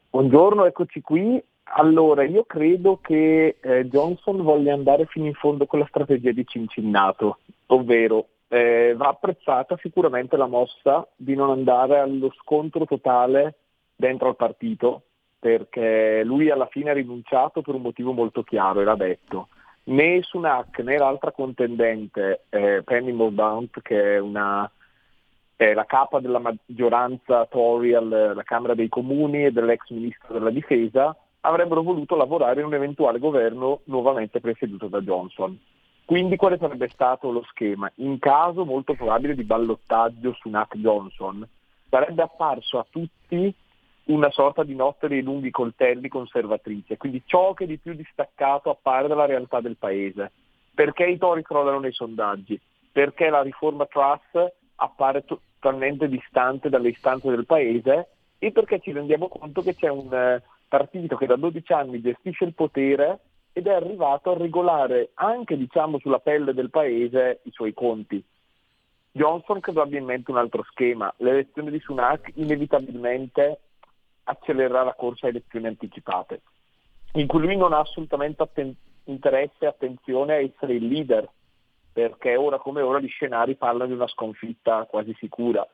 Buongiorno, eccoci qui. Allora, io credo che eh, Johnson voglia andare fino in fondo con la strategia di Cincinnato, ovvero eh, va apprezzata sicuramente la mossa di non andare allo scontro totale dentro al partito, perché lui alla fine ha rinunciato per un motivo molto chiaro, era detto. Né Sunak né l'altra contendente, eh, Penny Mordaunt, che è, una, è, la capa della maggioranza Tory alla Camera dei Comuni e dell'ex ministro della Difesa, avrebbero voluto lavorare in un eventuale governo nuovamente presieduto da Johnson. Quindi quale sarebbe stato lo schema? In caso molto probabile di ballottaggio Sunak-Johnson, sarebbe apparso a tutti una sorta di notte dei lunghi coltelli conservatrice, quindi ciò che di più distaccato appare dalla realtà del paese. Perché i tori crollano nei sondaggi? Perché la riforma Truss appare totalmente distante dalle istanze del paese e perché ci rendiamo conto che c'è un eh, partito che da 12 anni gestisce il potere ed è arrivato a regolare anche diciamo, sulla pelle del paese i suoi conti. Johnson credo abbia in mente un altro schema. L'elezione di Sunak inevitabilmente accelererà la corsa a elezioni anticipate, in cui lui non ha assolutamente atten- interesse e attenzione a essere il leader, perché ora come ora gli scenari parlano di una sconfitta quasi sicura.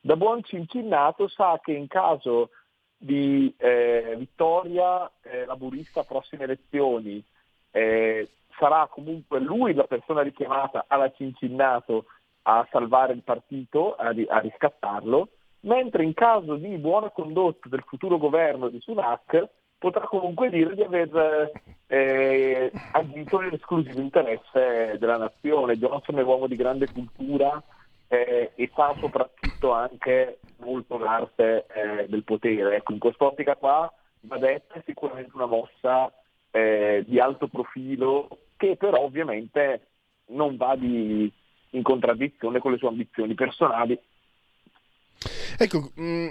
Da buon cincinnato sa che in caso di eh, vittoria eh, laburista a prossime elezioni eh, sarà comunque lui la persona richiamata alla Cincinnato a salvare il partito, a, a riscattarlo, mentre in caso di buona condotta del futuro governo di Sunak potrà comunque dire di aver eh, agito nell'esclusivo interesse della nazione. Johnson è un uomo di grande cultura eh, e sa soprattutto anche molto l'arte eh, del potere. Ecco, in quest'ottica qua va detta sicuramente una mossa eh, di alto profilo che però ovviamente non va di, in contraddizione con le sue ambizioni personali. Ecco, mm,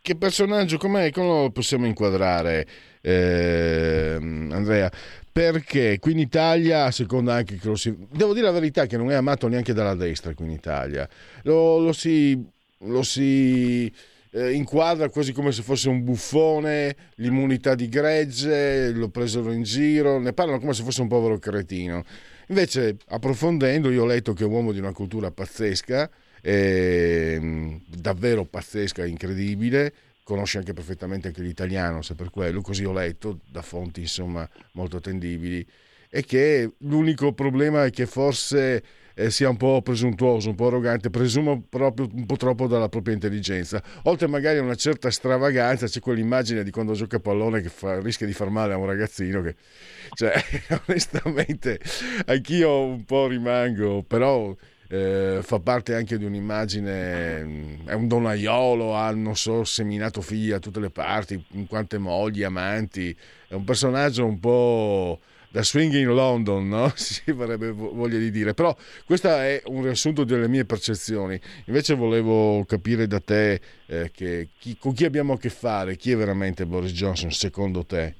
che personaggio, come lo possiamo inquadrare, eh, Andrea? Perché qui in Italia, a seconda anche che lo si... Devo dire la verità che non è amato neanche dalla destra qui in Italia. Lo, lo si... Lo si eh, inquadra quasi come se fosse un buffone, l'immunità di gregge, lo presero in giro, ne parlano come se fosse un povero cretino. Invece, approfondendo, io ho letto che è un uomo di una cultura pazzesca, eh, davvero pazzesca, incredibile, conosce anche perfettamente anche l'italiano, se per quello, così ho letto da fonti insomma molto attendibili, e che l'unico problema è che forse eh, sia un po' presuntuoso, un po' arrogante, presumo proprio un po' troppo dalla propria intelligenza. Oltre magari a una certa stravaganza, c'è quell'immagine di quando gioca a pallone che fa, rischia di far male a un ragazzino che, cioè, onestamente, anch'io un po' rimango, però... Eh, fa parte anche di un'immagine, mm, è un donaiolo, ha non so, seminato figli a tutte le parti, in quante mogli, amanti, è un personaggio un po' da swing in London, no? Si avrebbe voglia di dire. Però questo è un riassunto delle mie percezioni. Invece volevo capire da te eh, chi, con chi abbiamo a che fare, chi è veramente Boris Johnson secondo te?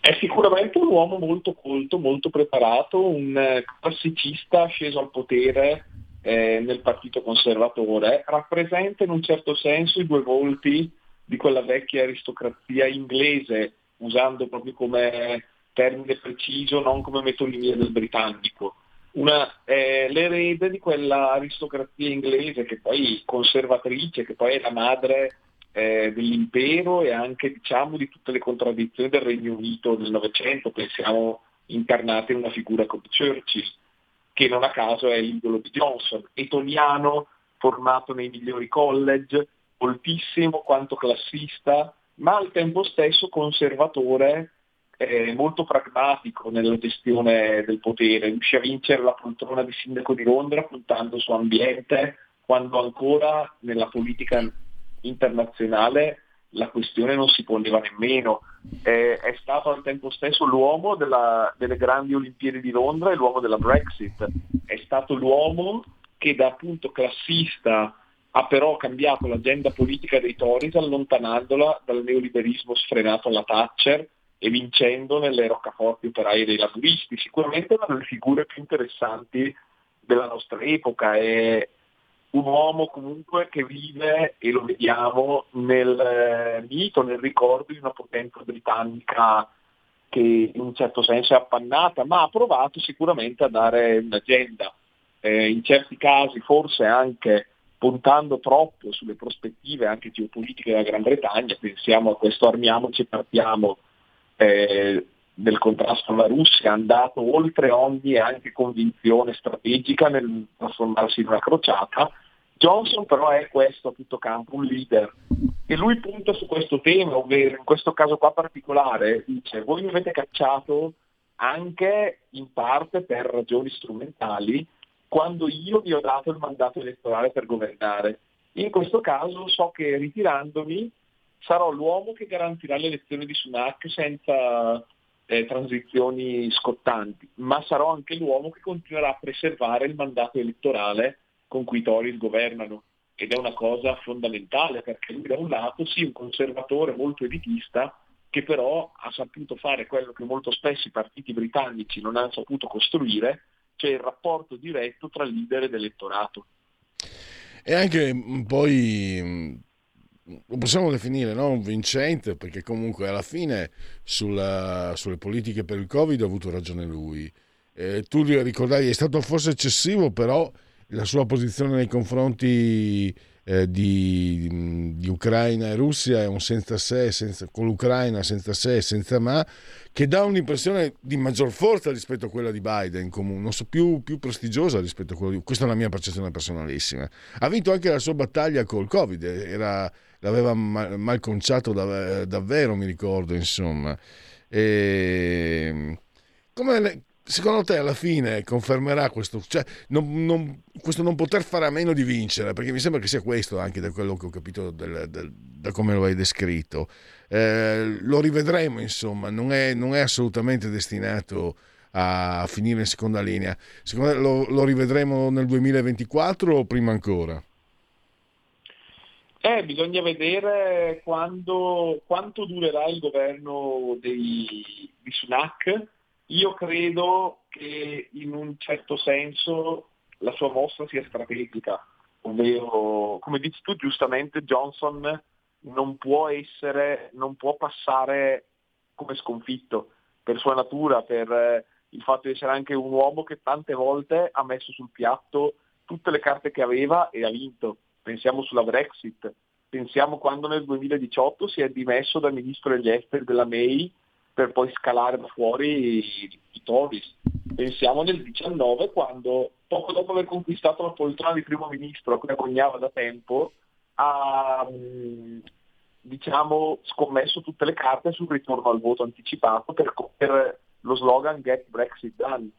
È sicuramente un uomo molto colto, molto preparato, un eh, classicista sceso al potere eh, nel partito conservatore, rappresenta in un certo senso i due volti di quella vecchia aristocrazia inglese, usando proprio come termine preciso, non come metonimia del britannico. Una, eh, l'erede di quella aristocrazia inglese che poi conservatrice, che poi è la madre eh, dell'impero e anche diciamo, di tutte le contraddizioni del Regno Unito del Novecento, pensiamo incarnate in una figura come Churchill, che non a caso è l'idolo di Johnson, etoniano, formato nei migliori college, moltissimo quanto classista, ma al tempo stesso conservatore eh, molto pragmatico nella gestione del potere, riuscì a vincere la poltrona di sindaco di Londra puntando su ambiente, quando ancora nella politica internazionale la questione non si poneva nemmeno. Eh, è stato al tempo stesso l'uomo della, delle grandi Olimpiadi di Londra e l'uomo della Brexit. È stato l'uomo che da appunto classista ha però cambiato l'agenda politica dei Tories allontanandola dal neoliberismo sfrenato alla Thatcher e vincendo nelle roccaforti operaie dei laburisti. Sicuramente una delle figure più interessanti della nostra epoca è un uomo comunque che vive, e lo vediamo, nel eh, mito, nel ricordo di una potenza britannica che in un certo senso è appannata, ma ha provato sicuramente a dare un'agenda. Eh, in certi casi forse anche puntando troppo sulle prospettive anche geopolitiche della Gran Bretagna, pensiamo a questo armiamoci e partiamo eh, del contrasto alla Russia è andato oltre ogni anche convinzione strategica nel trasformarsi in una crociata. Johnson però è questo a tutto campo, un leader. E lui punta su questo tema, ovvero in questo caso qua particolare, dice voi mi avete cacciato anche in parte per ragioni strumentali quando io vi ho dato il mandato elettorale per governare. In questo caso so che ritirandomi sarò l'uomo che garantirà l'elezione di Sunak senza eh, transizioni scottanti, ma sarò anche l'uomo che continuerà a preservare il mandato elettorale con cui i Tories governano. Ed è una cosa fondamentale perché lui da un lato sì un conservatore molto elitista che però ha saputo fare quello che molto spesso i partiti britannici non hanno saputo costruire, cioè il rapporto diretto tra leader ed elettorato. E anche poi lo possiamo definire no? un vincente perché comunque alla fine sulla, sulle politiche per il Covid ha avuto ragione lui. Eh, tu ricordavi, è stato forse eccessivo, però la sua posizione nei confronti eh, di, di, Ucraina e Russia è un senza se, senza, con l'Ucraina senza se e senza ma, che dà un'impressione di maggior forza rispetto a quella di Biden, comune, non so, più, più prestigiosa rispetto a quella di... Questa è la mia percezione personalissima. Ha vinto anche la sua battaglia col Covid, era l'aveva mal, mal conciato dav- davvero, mi ricordo, insomma. E... Come, secondo te alla fine confermerà questo, cioè, non, non, questo non poter fare a meno di vincere? Perché mi sembra che sia questo anche da quello che ho capito del, del, da come lo hai descritto. Eh, lo rivedremo, insomma, non è, non è, assolutamente destinato a finire in seconda linea. Secondo lo, lo rivedremo nel 2024 o prima ancora? Eh, bisogna vedere quando, quanto durerà il governo dei, di Sunak. Io credo che in un certo senso la sua mossa sia strategica, ovvero, come dici tu giustamente, Johnson non può essere, non può passare come sconfitto per sua natura, per eh, il fatto di essere anche un uomo che tante volte ha messo sul piatto tutte le carte che aveva e ha vinto. Pensiamo sulla Brexit, pensiamo quando nel 2018 si è dimesso da ministro degli esteri della May per poi scalare fuori i, Tories. Pensiamo nel 2019 quando poco dopo aver conquistato la poltrona di primo ministro a cui agognava da tempo, ha mm, diciamo, scommesso tutte le carte sul ritorno al voto anticipato per, per lo slogan Get Brexit Done.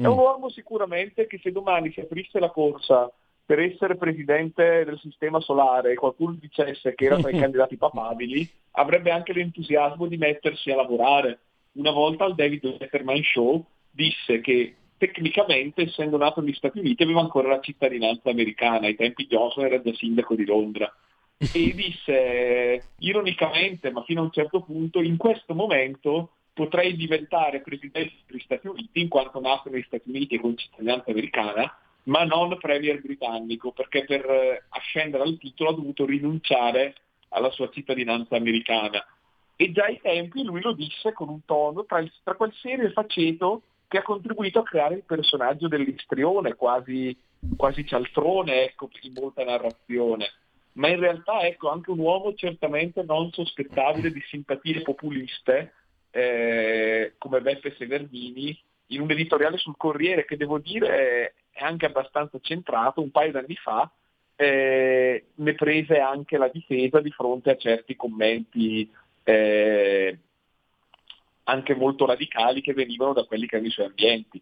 Mm. È un uomo sicuramente che se domani si aprisse la corsa per essere presidente del sistema solare qualcuno dicesse che era tra i candidati papabili, avrebbe anche l'entusiasmo di mettersi a lavorare. Una volta al David Letterman Show disse che tecnicamente, essendo nato negli Stati Uniti, aveva ancora la cittadinanza americana. Ai tempi Johnson era già sindaco di Londra. E disse, ironicamente, ma fino a un certo punto, in questo momento potrei diventare presidente degli Stati Uniti, in quanto nato negli Stati Uniti e con cittadinanza americana, ma non premier britannico, perché per eh, ascendere al titolo ha dovuto rinunciare alla sua cittadinanza americana. E già ai tempi lui lo disse con un tono tra, il, tra quel serio e faceto che ha contribuito a creare il personaggio dell'istrione, quasi, quasi cialtrone ecco, in molta narrazione. Ma in realtà ecco anche un uomo certamente non sospettabile di simpatie populiste, eh, come Beppe Severnini, in un editoriale sul Corriere che devo dire è anche abbastanza centrato, un paio d'anni fa eh, ne prese anche la difesa di fronte a certi commenti eh, anche molto radicali che venivano da quelli che erano i suoi ambienti.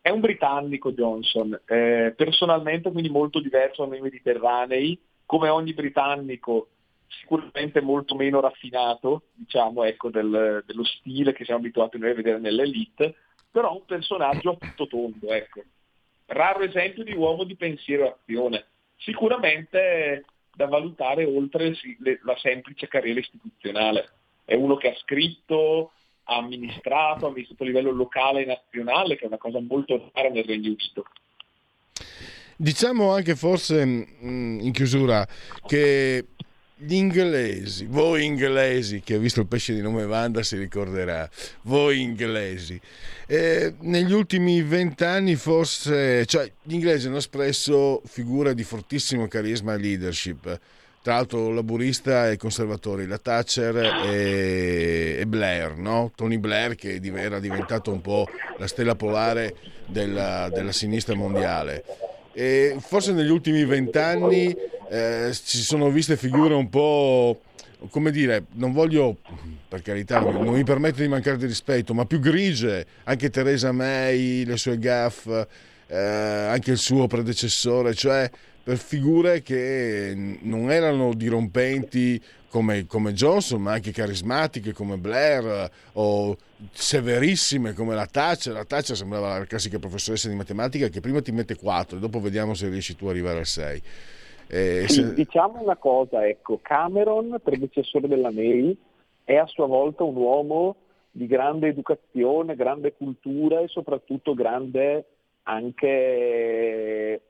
È un britannico Johnson, eh, personalmente quindi molto diverso dai mediterranei, come ogni britannico sicuramente molto meno raffinato, diciamo, ecco, del, dello stile che siamo abituati noi a vedere nell'elite, però un personaggio a tutto tondo, ecco. Raro esempio di uomo di pensiero e azione. Sicuramente da valutare oltre la semplice carriera istituzionale. È uno che ha scritto, ha amministrato, ha amministrato a livello locale e nazionale, che è una cosa molto rara nel Regno Unito. Diciamo anche forse mm, in chiusura che gli inglesi, voi inglesi, che ha visto il pesce di nome Wanda si ricorderà, voi inglesi, eh, negli ultimi vent'anni forse, cioè gli inglesi hanno espresso figure di fortissimo carisma e leadership, tra l'altro laburista e conservatori, la Thatcher e, e Blair, no? Tony Blair che era diventato un po' la stella polare della, della sinistra mondiale. E forse negli ultimi vent'anni eh, ci sono viste figure un po' come dire, non voglio, per carità, non mi permetto di mancare di rispetto, ma più grigie, anche Theresa May, le sue gaffe, eh, anche il suo predecessore, cioè per figure che non erano dirompenti come, come Johnson, ma anche carismatiche come Blair o severissime come la Thatcher. La Thatcher sembrava la classica professoressa di matematica che prima ti mette 4 e dopo vediamo se riesci tu ad arrivare al 6. Eh, sì, se... Diciamo una cosa, ecco, Cameron, predecessore della May, è a sua volta un uomo di grande educazione, grande cultura e soprattutto grande anche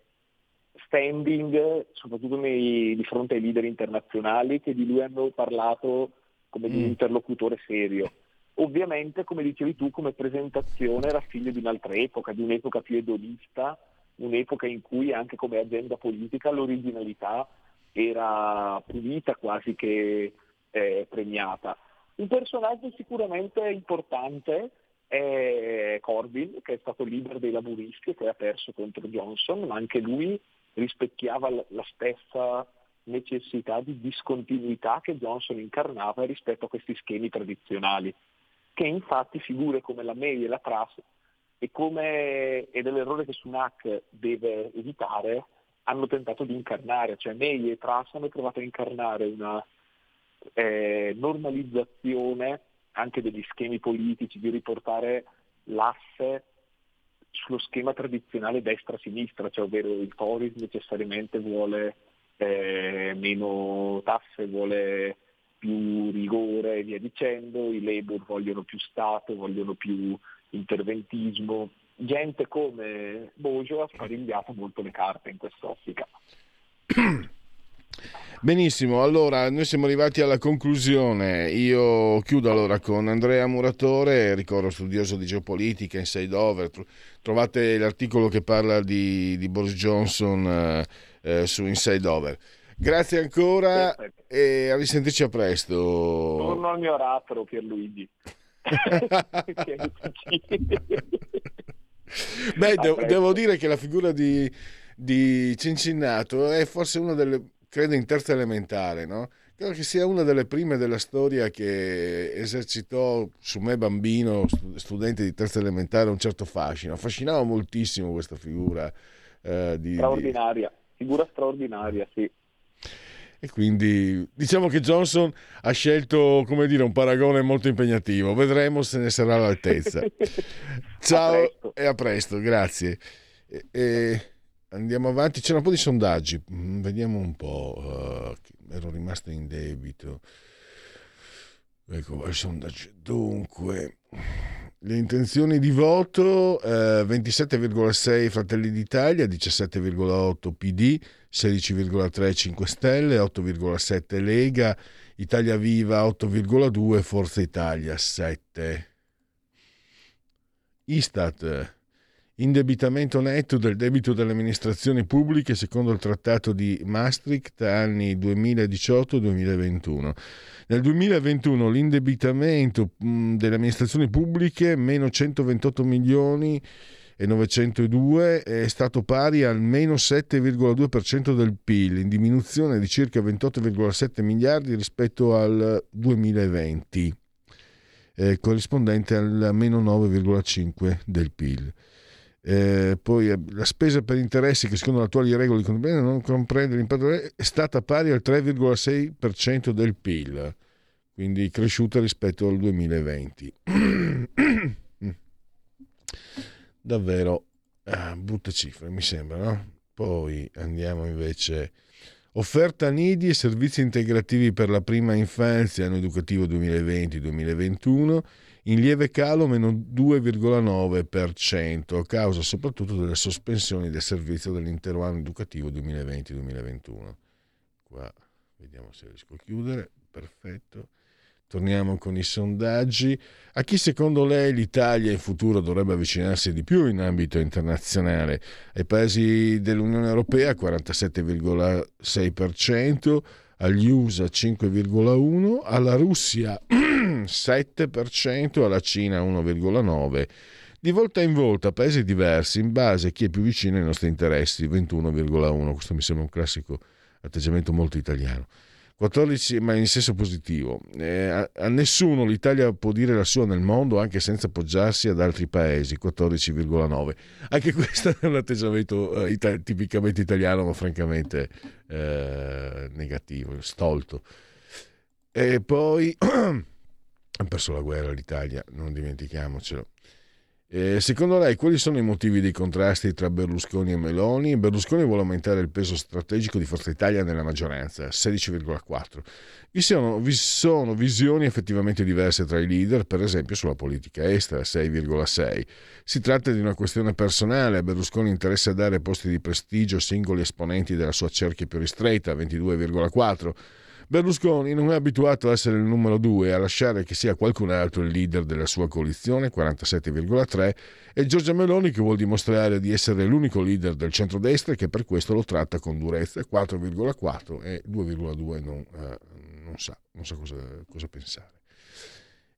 standing, soprattutto nei, di fronte ai leader internazionali che di lui hanno parlato come di un mm. interlocutore serio. Ovviamente, come dicevi tu, come presentazione era figlio di un'altra epoca, di un'epoca più edonista, un'epoca in cui anche come agenda politica l'originalità era punita quasi che eh, premiata. Un personaggio sicuramente importante è Corbyn, che è stato leader dei laburisti e che ha perso contro Johnson, ma anche lui rispecchiava la stessa necessità di discontinuità che Johnson incarnava rispetto a questi schemi tradizionali, che infatti figure come la May e la Truss e, come, ed è l'errore che Sunak deve evitare, hanno tentato di incarnare, cioè May e Truss hanno provato a incarnare una eh, normalizzazione anche degli schemi politici, di riportare l'asse sullo schema tradizionale destra-sinistra, cioè ovvero il Tories necessariamente vuole eh, meno tasse, vuole più rigore e via dicendo, i Labour vogliono più Stato, vogliono più interventismo. Gente come Bojo ha sparigliato molto le carte in quest'ottica. Benissimo, allora noi siamo arrivati alla conclusione. Io chiudo allora con Andrea Muratore, ricordo studioso di geopolitica, inside over. Trovate l'articolo che parla di, di Boris Johnson eh, eh, su Inside Over. Grazie ancora e a risentirci a presto. Torno al mio ratro Pierluigi. Beh, de- devo dire che la figura di, di Cincinnato è forse una delle credo in terza elementare, no? Credo che sia una delle prime della storia che esercitò su me bambino, studente di terza elementare, un certo fascino. Affascinava moltissimo questa figura. Eh, di, straordinaria, di... figura straordinaria, sì. E quindi diciamo che Johnson ha scelto, come dire, un paragone molto impegnativo. Vedremo se ne sarà all'altezza. Ciao a e a presto, grazie. E, e... Andiamo avanti, c'era un po' di sondaggi, mm, vediamo un po', uh, ero rimasto in debito. Ecco, il sondaggio. Dunque, le intenzioni di voto, eh, 27,6 Fratelli d'Italia, 17,8 PD, 16,3 5 Stelle, 8,7 Lega, Italia Viva 8,2, Forza Italia 7. Istat Indebitamento netto del debito delle amministrazioni pubbliche secondo il trattato di Maastricht anni 2018-2021. Nel 2021 l'indebitamento delle amministrazioni pubbliche meno 128 milioni e 902 è stato pari al meno 7,2% del PIL, in diminuzione di circa 28,7 miliardi rispetto al 2020, eh, corrispondente al meno 9,5 del PIL. Eh, poi eh, la spesa per interessi che secondo le attuali regole non comprende l'impatto è stata pari al 3,6% del PIL, quindi cresciuta rispetto al 2020. Davvero ah, brutte cifre, mi sembra, no? Poi andiamo invece offerta nidi e servizi integrativi per la prima infanzia anno educativo 2020-2021 in lieve calo meno 2,9% a causa soprattutto delle sospensioni del servizio dell'intero anno educativo 2020-2021. Qua vediamo se riesco a chiudere, perfetto. Torniamo con i sondaggi. A chi secondo lei l'Italia in futuro dovrebbe avvicinarsi di più in ambito internazionale? Ai paesi dell'Unione Europea 47,6%, agli USA 5,1%, alla Russia 7%, alla Cina 1,9%. Di volta in volta paesi diversi in base a chi è più vicino ai nostri interessi, 21,1%. Questo mi sembra un classico atteggiamento molto italiano. 14, ma in senso positivo. Eh, a, a, nessuno l'Italia può dire la sua nel mondo anche senza appoggiarsi ad altri paesi, 14,9. Anche questo è un atteggiamento eh, ita- tipicamente italiano, ma francamente eh, negativo, stolto. E poi ha perso la guerra l'Italia, non dimentichiamocelo. Eh, secondo lei quali sono i motivi dei contrasti tra Berlusconi e Meloni? Berlusconi vuole aumentare il peso strategico di Forza Italia nella maggioranza, 16,4. Vi sono, vi sono visioni effettivamente diverse tra i leader, per esempio sulla politica estera, 6,6. Si tratta di una questione personale, a Berlusconi interessa dare posti di prestigio a singoli esponenti della sua cerchia più ristretta, 22,4 Berlusconi non è abituato a essere il numero due, a lasciare che sia qualcun altro il leader della sua coalizione, 47,3, e Giorgia Meloni che vuole dimostrare di essere l'unico leader del centrodestra e che per questo lo tratta con durezza, 4,4 e 2,2 non, eh, non sa, non sa cosa, cosa pensare.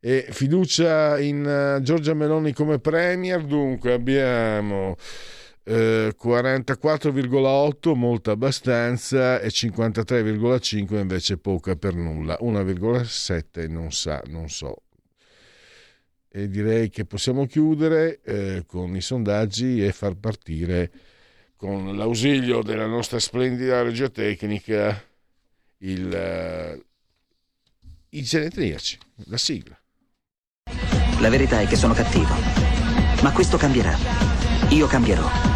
E fiducia in uh, Giorgia Meloni come premier, dunque abbiamo eh, 44,8 molta abbastanza e 53,5 invece poca per nulla, 1,7 non sa, non so. E direi che possiamo chiudere eh, con i sondaggi e far partire con l'ausilio della nostra splendida regia tecnica il, uh, i genetriaci, la sigla. La verità è che sono cattivo, ma questo cambierà. Io cambierò.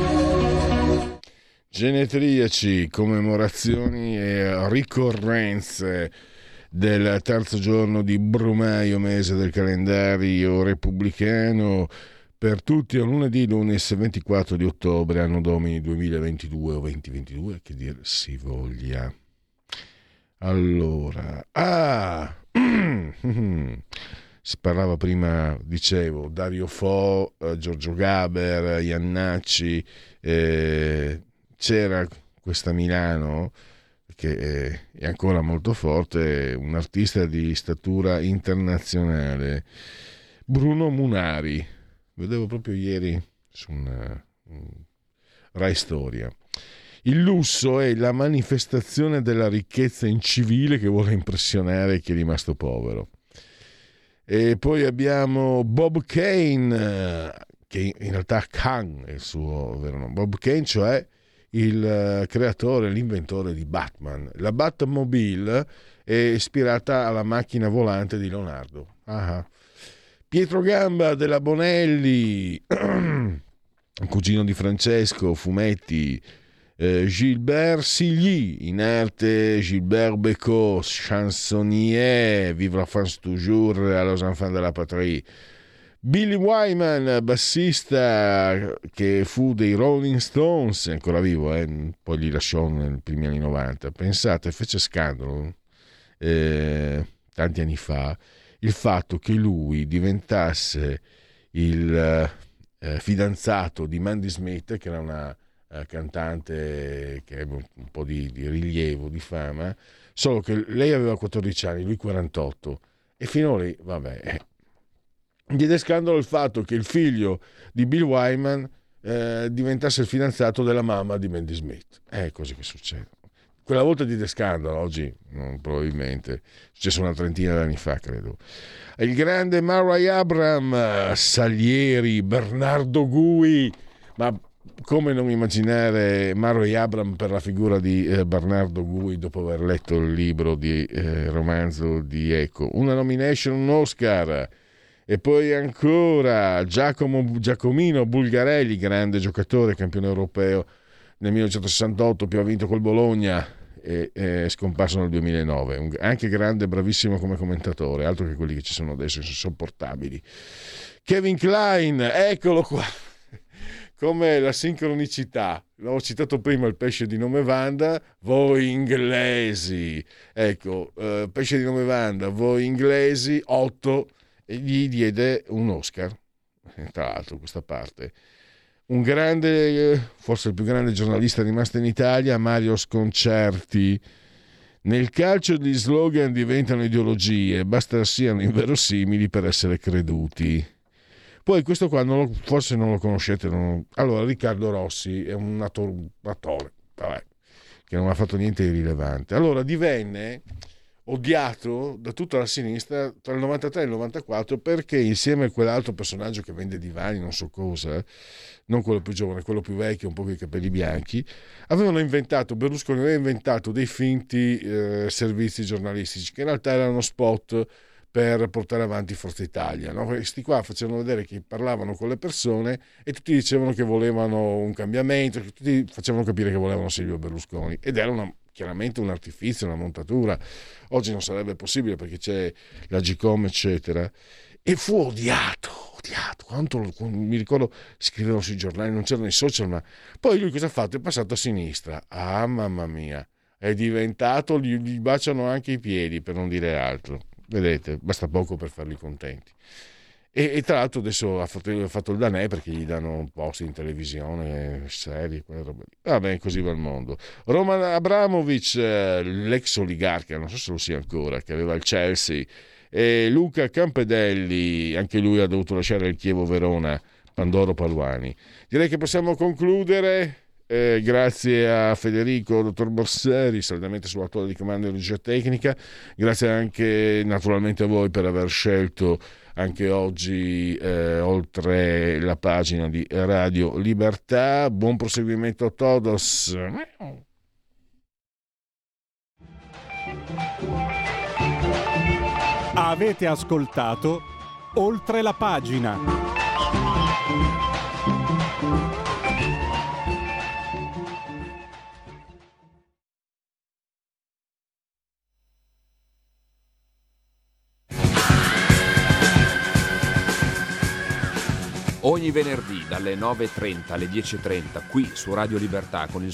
Genetriaci, commemorazioni e ricorrenze del terzo giorno di Brumaio, mese del calendario repubblicano, per tutti a lunedì, lunedì 24 di ottobre, anno domini 2022 o 2022, che dir si voglia. Allora, ah, si parlava prima, dicevo, Dario Fo, eh, Giorgio Gaber, Iannacci, eh, c'era questa Milano che è ancora molto forte, un artista di statura internazionale, Bruno Munari, vedevo proprio ieri su una, un Rai Storia. Il lusso è la manifestazione della ricchezza incivile che vuole impressionare chi è rimasto povero. E poi abbiamo Bob Kane, che in realtà Khan è il suo vero nome. Bob Kane, cioè il eh, creatore, l'inventore di Batman. La Batmobile è ispirata alla macchina volante di Leonardo. Ah. Pietro Gamba della Bonelli, cugino di Francesco, fumetti. Eh, Gilbert Silly, in arte Gilbert Becot, chansonnier, Vive la France toujours à los enfants de la patrie. Billy Wyman, bassista che fu dei Rolling Stones, ancora vivo, eh? poi li lasciò nei primi anni 90. Pensate, fece scandalo eh, tanti anni fa il fatto che lui diventasse il eh, fidanzato di Mandy Smith, che era una eh, cantante che ebbe un, po' di, di rilievo, di fama, solo che lei aveva 14 anni, lui 48. E fino a lì, vabbè, diede scandalo il fatto che il figlio di Bill Wyman eh, diventasse il fidanzato della mamma di Mandy Smith. È così che succede. Quella volta diede scandalo, oggi non, probabilmente, è successo una trentina d'anni fa, credo. Il grande Murray Abram, Salieri, Bernardo Gui, ma come non immaginare Murray Abram per la figura di eh, Bernardo Gui dopo aver letto il libro di eh, romanzo di Eco? Una nomination, un Oscar e poi ancora Giacomo Giacomino Bulgarelli, grande giocatore, campione europeo nel 1968, più ha vinto col Bologna e è scomparso nel 2009. Anche grande, bravissimo come commentatore, altro che quelli che ci sono adesso, sono sopportabili. Kevin Klein, eccolo qua. Come la sincronicità, l'ho citato prima il pesce di nome Vanda, voi inglesi, ecco, eh, pesce di nome Vanda, voi inglesi, 8 e gli diede un Oscar, eh, tra l'altro questa parte. Un grande, forse il più grande giornalista rimasto in Italia, Mario Sconcerti. Nel calcio gli slogan diventano ideologie, basta siano inverosimili per essere creduti. Poi questo qua non lo, forse non lo conoscete. Non... Allora, Riccardo Rossi è un attore, attore vabbè, che non ha fatto niente di rilevante. Allora divenne odiato da tutta la sinistra tra il 93 e il 94 perché insieme a quell'altro personaggio che vende divani, non so cosa, non quello più giovane, quello più vecchio, un po' con i capelli bianchi, avevano inventato, Berlusconi aveva inventato dei finti eh, servizi giornalistici che in realtà erano spot per portare avanti Forza Italia. No? Questi qua facevano vedere che parlavano con le persone e tutti dicevano che volevano un cambiamento, tutti facevano capire che volevano Silvio Berlusconi ed era una chiaramente un artifizio, una montatura. Oggi non sarebbe possibile perché c'è la GCOM, eccetera. E fu odiato, odiato. Quanto, mi ricordo scrivevano sui giornali, non c'erano i social, ma poi lui cosa ha fatto? È passato a sinistra. Ah, mamma mia, è diventato, gli, gli baciano anche i piedi, per non dire altro. Vedete, basta poco per farli contenti. E, e, tra l'altro adesso ha fatto, ha fatto il danè perché gli danno un posto in televisione, serie, quelle robe lì. Vabbè, così va il mondo. Roman Abramovic, eh, l'ex oligarca, non so se lo sia ancora, che aveva il Chelsea, e Luca Campedelli, anche lui ha dovuto lasciare il Chievo Verona, Pandoro Paluani. Direi che possiamo concludere. Eh, grazie a Federico, dottor Borseri, saldamente sull'attuale di comando di regia tecnica. Grazie anche naturalmente a voi per aver scelto anche oggi eh, oltre la pagina di Radio Libertà. Buon proseguimento a todos. Avete ascoltato oltre la pagina. Ogni venerdì dalle 9.30 alle 10.30 qui su Radio Libertà con il